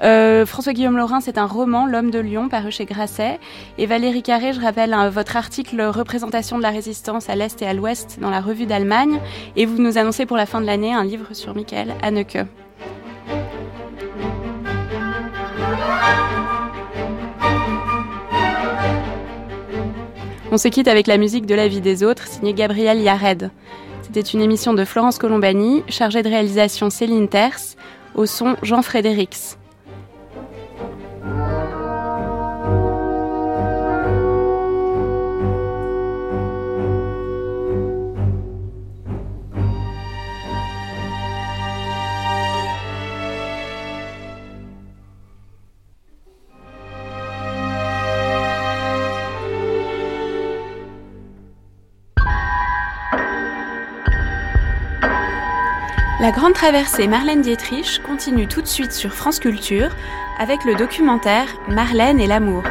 Speaker 2: François-Guillaume Laurin, c'est un roman, L'homme de Lyon, paru chez Grasset. Et Valérie Carré, je rappelle votre article Représentation de la résistance à l'Est et à l'Ouest dans la revue d'Allemagne. Et vous nous annoncez pour la fin de l'année un livre sur Michael Anneke. On se quitte avec la musique de la vie des autres, signée Gabriel Yared. C'était une émission de Florence Colombani, chargée de réalisation Céline Terce, au son Jean Frédérix. La grande traversée Marlène Dietrich continue tout de suite sur France Culture avec le documentaire Marlène et l'amour.